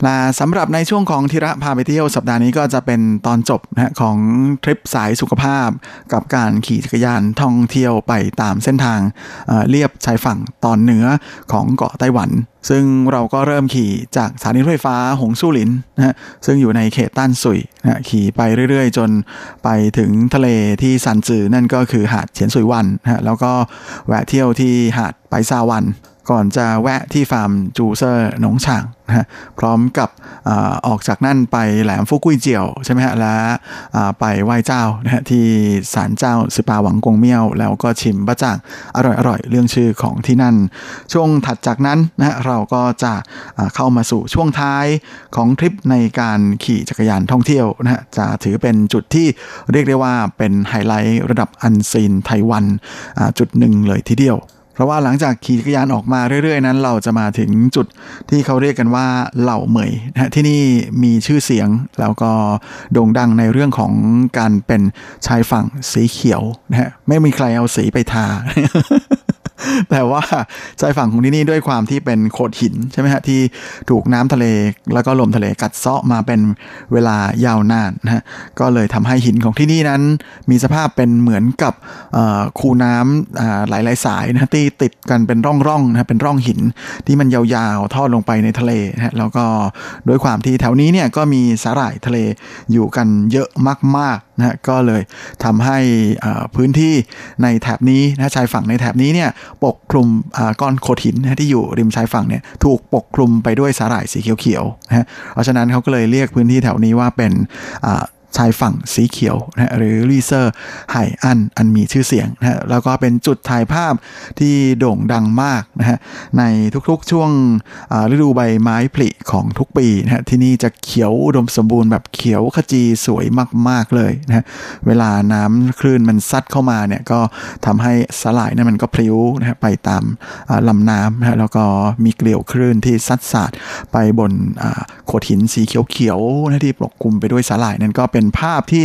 และสำหรับในช่วงของธีระพาไปเที่ยวสัปดาห์นี้ก็จะเป็นตอนจบนะของทริปสายสุขภาพ กับการขี่จักรยานท่องเที่ยวไปตามเส้นทางเลียบชายฝั่งตอนเหนือของเกาะไต้หวัน ซึ่งเราก็เริ่มขี่จากสถานีรถไฟฟ้าหงสู้หลินนะซึ่งอยู่ในเขตต้านสุยนะขี่ไปเรื่อยๆ จนไปถึงทะเลที่ซันจือนั่นก็คือหาดเฉียนสุยวันนะแล้วก็แวะเที่ยวที่หาดไปซาวัน ก่อนจะแวะที่ฟาร์มจูเซอร์หนงฉางนะพร้อมกับอออกจากนั่นไปแหลมฟุกุยเจียวใช่ไหมฮะแล้วไปไหว้เจ้านะฮะที่ศาลเจ้าสิปาหวังกงเมี่ยว แล้วก็ชิมบะจ่างอร่อยอร่อยเรื่องชื่อของที่นั่น ช่วงถัดจากนั้นนะเราก็จะเข้ามาสู่ช่วงท้ายของทริปในการขี่จักรยานท่องเที่ยวนะฮะจะถือเป็นจุดที่เรียกได้ว่าเป็นไฮไลท์ระดับอันซีนไต้หวันจุดหนึ่งเลยทีเดียว เพราะว่าหลังจากขี่จักรยานออกมาเรื่อยๆ นั้น เราจะมาถึงจุดที่เขาเรียกกันว่าเหล่าเหมยนะที่นี่มีชื่อเสียงแล้วก็โด่งดังในเรื่องของการเป็นชายฝั่งสีเขียวนะฮะไม่มีใครเอาสีไปทา แต่ว่าชายฝั่งของที่นี่ด้วยความที่เป็นโขดหินใช่ไหมฮะที่ถูกน้ำทะเลแล้วก็ลมทะเลกัดเซาะมาเป็นเวลายาวนานนะฮะก็เลยทำให้หินของที่นี่นั้น มีสภาพเป็นเหมือนกับคูน้ำหลายๆสายนะที่ติดกันเป็นร่องๆนะเป็นร่องหินที่มันยาวๆทอดลงไปในทะเลนะฮะแล้วก็ด้วยความที่แถวนี้เนี่ยก็มีสาหร่ายทะเลอยู่กันเยอะมากๆนะก็เลยทำให้พื้นที่ในแถบนี้นะชายฝั่งในแถบนี้เนี่ยปกคลุมก้อนโขดหินนะที่อยู่ริมชายฝั่งเนี่ยถูกปกคลุมไปด้วยสาหร่ายสีเขียวๆนะเพราะฉะนั้นเขาก็เลยเรียกพื้นที่แถวนี้ว่าเป็น ชายฝั่งสีเขียวนะหรือ綠色海岸อันมีชื่อเสียงนะแล้วก็เป็นจุดถ่ายภาพที่โด่งดังมากนะฮะในทุกๆช่วงฤดูใบไม้ผลิของทุกปีนะฮะที่นี่จะเขียวอุดมสมบูรณ์แบบเขียวขจีสวยมากๆเลยนะฮะเวลาน้ำคลื่นมันซัดเข้ามาเนี่ยก็ทำให้สลายนั้นมันก็พลิ้วนะฮะไปตามลำน้ำนะฮะแล้วก็มีเกลียวคลื่นที่ซัดสาดไปบนโขดหินสีเขียวๆนะที่ปกคลุมไปด้วยสลายนั่นก็เป็น็นภาพที่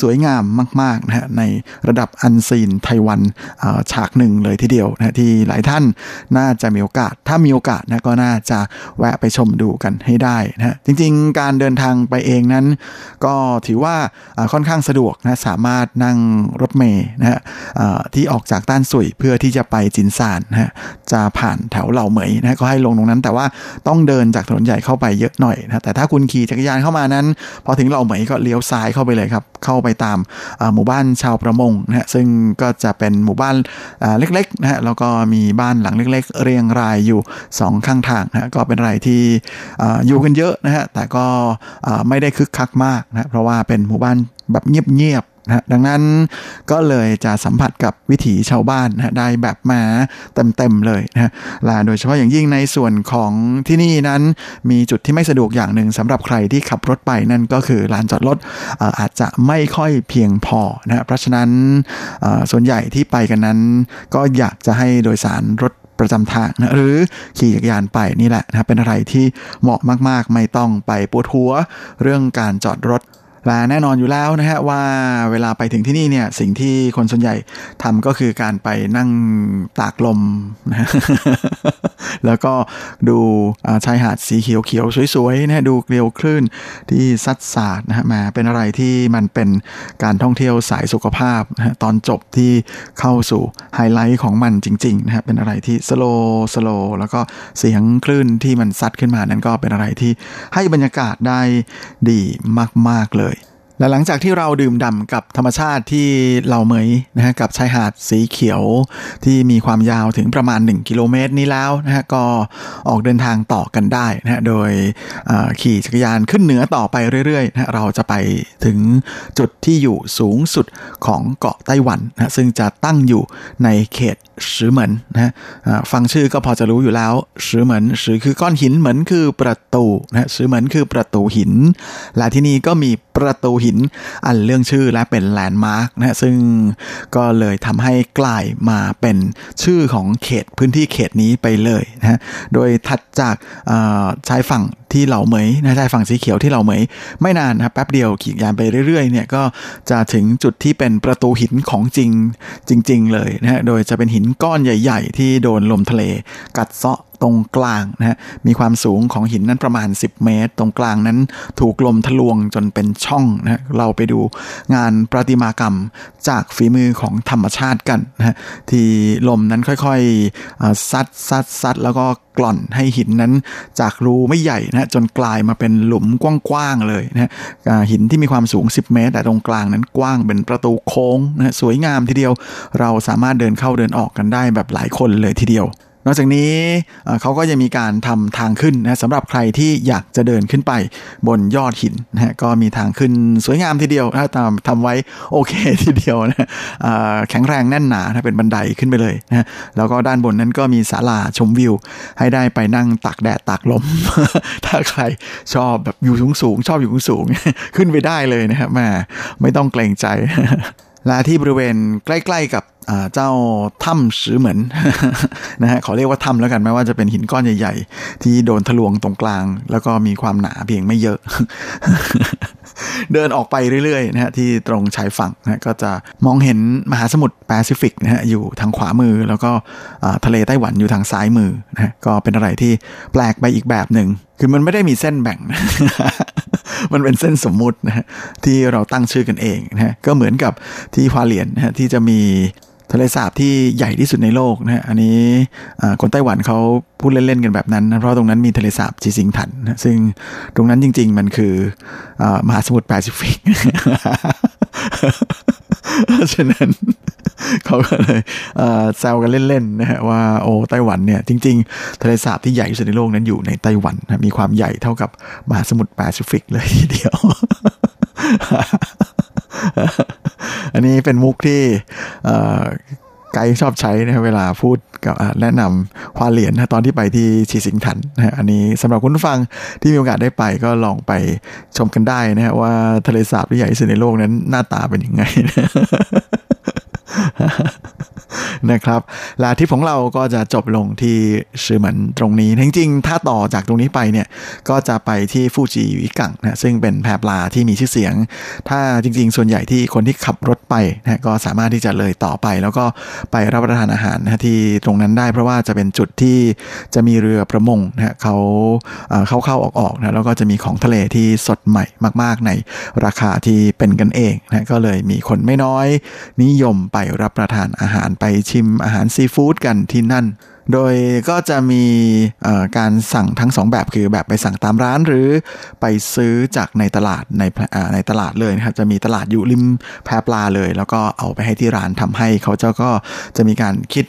สวยงามมากๆนะฮะในระดับอันซีนไต้หวันฉากหนึ่งเลยทีเดียวนะที่หลายท่านน่าจะมีโอกาส ถ้ามีโอกาสนะก็น่าจะแวะไปชมดูกันให้ได้นะจริงๆ การเดินทางไปเองนั้น ก็ถือว่าค่อนข้างสะดวกนะสามารถนั่งรถเมย์นะฮะที่ออกจากต้านสุยเพื่อที่จะไปจินซานนะฮะจะผ่านแถวเหล่าเหมยนะก็ให้ลงตรงนั้น แต่ว่าต้องเดินจากถนนใหญ่เข้าไปเยอะหน่อยนะแต่ถ้าคุณขี่จักรยานเข้ามานั้น พอถึงเหล่าเหมยก็เลี้ยวซ้ายเข้าไปเลยครับ เข้าไปตามหมู่บ้านชาวประมงนะฮะซึ่งก็จะเป็นหมู่บ้านเล็กๆนะฮะแล้วก็มีบ้านหลังเล็ก ๆ เรียงรายอยู่ 2 ข้างทางนะก็เป็นไรที่อยู่กันเยอะนะฮะแต่ก็ไม่ได้คึกคักมากนะเพราะว่าเป็นหมู่บ้านแบบเงียบ นะดังนั้นก็เลยจะสัมผัสกับวิถีชาวบ้านนะได้แบบมาเต็มๆเลยนะและโดยเฉพาะอย่างยิ่งในส่วนของที่นี่นั้นมีจุดที่ไม่สะดวกอย่างหนึ่งสำหรับใครที่ขับรถไปนั่นก็คือลานจอดรถอาจจะไม่ค่อยเพียงพอนะเพราะฉะนั้นส่วนใหญ่ที่ไปกันนั้น ก็อยากจะให้โดยสารรถประจำทางนะหรือขี่จักรยานไปนี่แหละนะเป็นอะไรที่เหมาะมากๆ ไม่ต้องไปปวดหัวเรื่องการจอดรถ และแน่นอนอยู่แล้วนะฮะว่าเวลาไปถึงที่นี่เนี่ยสิ่งที่คนส่วนใหญ่ทำก็คือการไปนั่งตากลมนะแล้วก็ดูชายหาดสีเขียวเขียวสวยๆนะฮะดูเกลียวคลื่นที่ซัดสาดนะฮะมาเป็นอะไรที่มันเป็นการท่องเที่ยวสายสุขภาพนะตอนจบที่เข้าสู่ไฮไลท์ของมันจริงๆนะฮะเป็นอะไรที่สโลสโลแล้วก็เสียงคลื่นที่มันซัดขึ้นมานั้นก็เป็นอะไรที่ให้บรรยากาศได้ดีมากๆเลย และหลังจากที่เราดื่มด่ากับธรรมชาติที่เราเหมยนะฮะกับชายหาดสีเขียวที่มีความยาวถึงประมาณ 1 กิโลเมตรนี้แล้วนะฮะก็ออกเดินทางต่อกันได้นะฮะโดยขี่จักรยานขึ้นเหนือต่อไปเรื่อยๆนะเราจะไปถึงจุดที่อยู่สูงสุดของเกาะไต้หวันนะซึ่งจะตั้งอยู่ในเขต สือเหมือนนะฟังชื่อก็พอจะรู้อยู่แล้วสือเหมือนสือคือก้อนหินเหมือนคือประตูนะสือเหมือนคือประตูหิน และที่นี่ก็มีประตูหินอันเรื่องชื่อและเป็นแลนด์มาร์กนะซึ่งก็เลยทำให้กลายมาเป็นชื่อของเขตพื้นที่เขตนี้ไปเลยนะโดยถัดจากชายฝั่ง ที่เหล่าเหมยนะใช่ฝั่งสีเขียวที่เหล่าเหมย ไม่นานนะแป๊บเดียวขี่ยานไปเรื่อยๆเนี่ยก็จะถึงจุดที่เป็นประตูหินของจริงจริง ๆ เลยนะฮะโดยจะเป็นหินก้อนใหญ่ ๆ ที่โดนลมทะเล กัดเซาะ ตรงกลางนะฮะมีความสูงของหินนั้นประมาณ 10 เมตร ตรงกลางนั้นถูกลมทะลวงจนเป็นช่องนะเราไปดูงานประติมากรรมจากฝีมือของธรรมชาติกันนะที่ลมนั้นค่อยๆซัดซัดซัดแล้วก็กล่อนให้หินนั้นจากรูไม่ใหญ่นะจนกลายมาเป็นหลุมกว้างๆเลยนะหินที่มีความสูง 10 เมตร แต่ตรงกลางนั้นกว้างเป็นประตูโค้งนะสวยงามทีเดียว เราสามารถเดินเข้าเดินออกกันได้แบบหลายคนเลยทีเดียว นอกจากนี้เขาก็ยังมีการทำทางขึ้นนะสำหรับใครที่อยากจะเดินขึ้นไปบนยอดหินนะก็มีทางขึ้นสวยงามทีเดียวถ้าทำทำไว้โอเคทีเดียวนะแข็งแรงแน่นหนานะเป็นบันไดขึ้นไปเลยนะแล้วก็ด้านบนนั้นก็มีศาลาชมวิว ให้ได้ไปนั่งตักแดดตักลม ถ้าใครชอบแบบอยู่สูงสูงชอบอยู่สูงขึ้นไปได้เลยนะครับแม่ไม่ต้องเกรงใจและที่บริเวณใกล้ ๆกับเจ้าถ้ำสือเหมือนนะฮะขอเรียกว่าถ้ำแล้วกันไม่ว่าจะเป็นหินก้อนใหญ่ ๆ ที่โดนทะลวงตรงกลาง แล้วก็มีความหนาเพียงไม่เยอะ เดินออกไปเรื่อยๆนะฮะที่ตรงชายฝั่งนะก็จะมองเห็นมหาสมุทรแปซิฟิกนะฮะอยู่ทางขวามือ แล้วก็ทะเลไต้หวันอยู่ทางซ้ายมือนะก็เป็นอะไรที่แปลกไปอีกแบบหนึ่งคือมันไม่ได้มีเส้นแบ่งมันเป็นเส้นสมมุตินะฮะที่เราตั้งชื่อกันเองนะฮะก็เหมือนกับที่ฮวาเลียนนะฮะที่จะมี ทะเลสาบที่ใหญ่ที่สุดในโลกนะฮะอันนี้คนไต้หวันเขาพูดเล่นๆกันแบบนั้นนะเพราะตรงนั้นมีทะเลสาบจีซิงถันนะซึ่งตรงนั้นจริง ๆ มันคือมหาสมุทรแปซิฟิกฉะนั้นเขาก็เลยแซวกันเล่นๆนะฮะว่าโอ้ไต้หวันเนี่ยจริง ๆ ทะเลสาบที่ใหญ่ที่สุดในโลกนั้นอยู่ในไต้หวันนะมีความใหญ่เท่ากับมหาสมุทรแปซิฟิกเลยทีเดียว อันนี้เป็นมุกที่ไกด์ชอบใช้นะเวลาพูดกับแนะนำควาเหรียญนะตอนที่ไปที่ชีสิงถันนะอันนี้สำหรับคุณฟังที่มีโอกาสได้ไปก็ลองไปชมกันได้นะฮะว่าทะเลสาบที่ใหญ่ที่สุดในโลกนั้นหน้าตาเป็นยังไง นะครับลาทิปของเราก็จะจบลงที่ชื่อเหมือนตรงนี้จริงๆ ถ้าต่อจากตรงนี้ไปเนี่ยก็จะไปที่ฟูจิวิกังนะซึ่งเป็นแพปลาที่มีชื่อเสียง ถ้าจริง ๆ ส่วนใหญ่ที่คนที่ขับรถไปนะก็สามารถที่จะเลยต่อไป แล้วก็ไปรับประทานอาหารนะที่ตรงนั้นได้เพราะว่าจะเป็นจุดที่จะมีเรือประมงนะเขาเข้าเข้าออกๆนะแล้วก็จะมีของทะเลที่สดใหม่มาก ๆ ในราคาที่เป็นกันเองนะก็เลยมีคนไม่น้อย นิยมไปรับประทานอาหารไปชิมอาหารซีฟู้ดกันที่นั่น โดยก็จะมีการสั่งทั้งสองแบบคือแบบไปสั่งตามร้านหรือไปซื้อจากในตลาดในในตลาดเลยนะครับจะมีตลาดอยู่ริมแพปลาเลย แล้วก็เอาไปให้ที่ร้านทำให้เขาเจ้าก็จะมีการคิด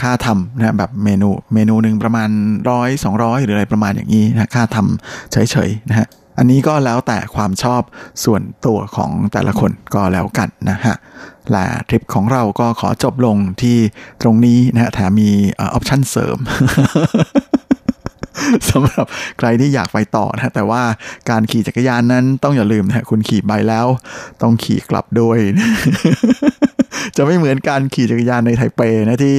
ค่าทำนะแบบเมนูเมนูหนึ่งประมาณร้อยสองร้อยหรืออะไรประมาณอย่างนี้นะค่าทำเฉยๆนะฮะอันนี้ก็แล้วแต่ความชอบส่วนตัวของแต่ละคนก็แล้วกันนะฮะ และทริปของเราก็ขอจบลงที่ตรงนี้นะฮะแถมมีออปชั่นเสริม สำหรับใครที่อยากไปต่อนะแต่ว่าการขี่จักรยานนั้นต้องอย่าลืมนะคุณขี่ไปแล้ว ต้องขี่กลับด้วย จะไม่เหมือนการขี่จักรยานในไทเปนะที่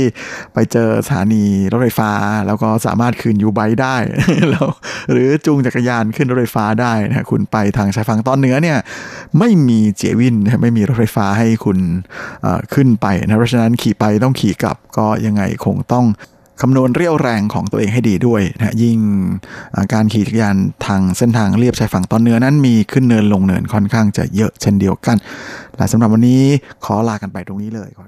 ไปเจอสถานีรถไฟฟ้า แล้วก็สามารถคืนยูไบได้แล้วหรือจูงจักรยานขึ้นรถไฟฟ้าได้นะคุณไปทางชายฝั่งตอนเหนือเนี่ยไม่มีเจวินไม่มีรถไฟฟ้าให้คุณขึ้นไปนะเพราะฉะนั้นขี่ไปต้องขี่กลับก็ยังไงคงต้อง คำนวณเรี่ยวแรงของตัวเองให้ดีด้วยนะยิ่งการขี่จักรยานทางเส้นทางเรียบชายฝั่งตอนเหนือนั้นมีขึ้นเนินลงเนินค่อนข้างจะเยอะเช่นเดียวกันและสำหรับวันนี้ขอลากันไปตรงนี้เลยขอ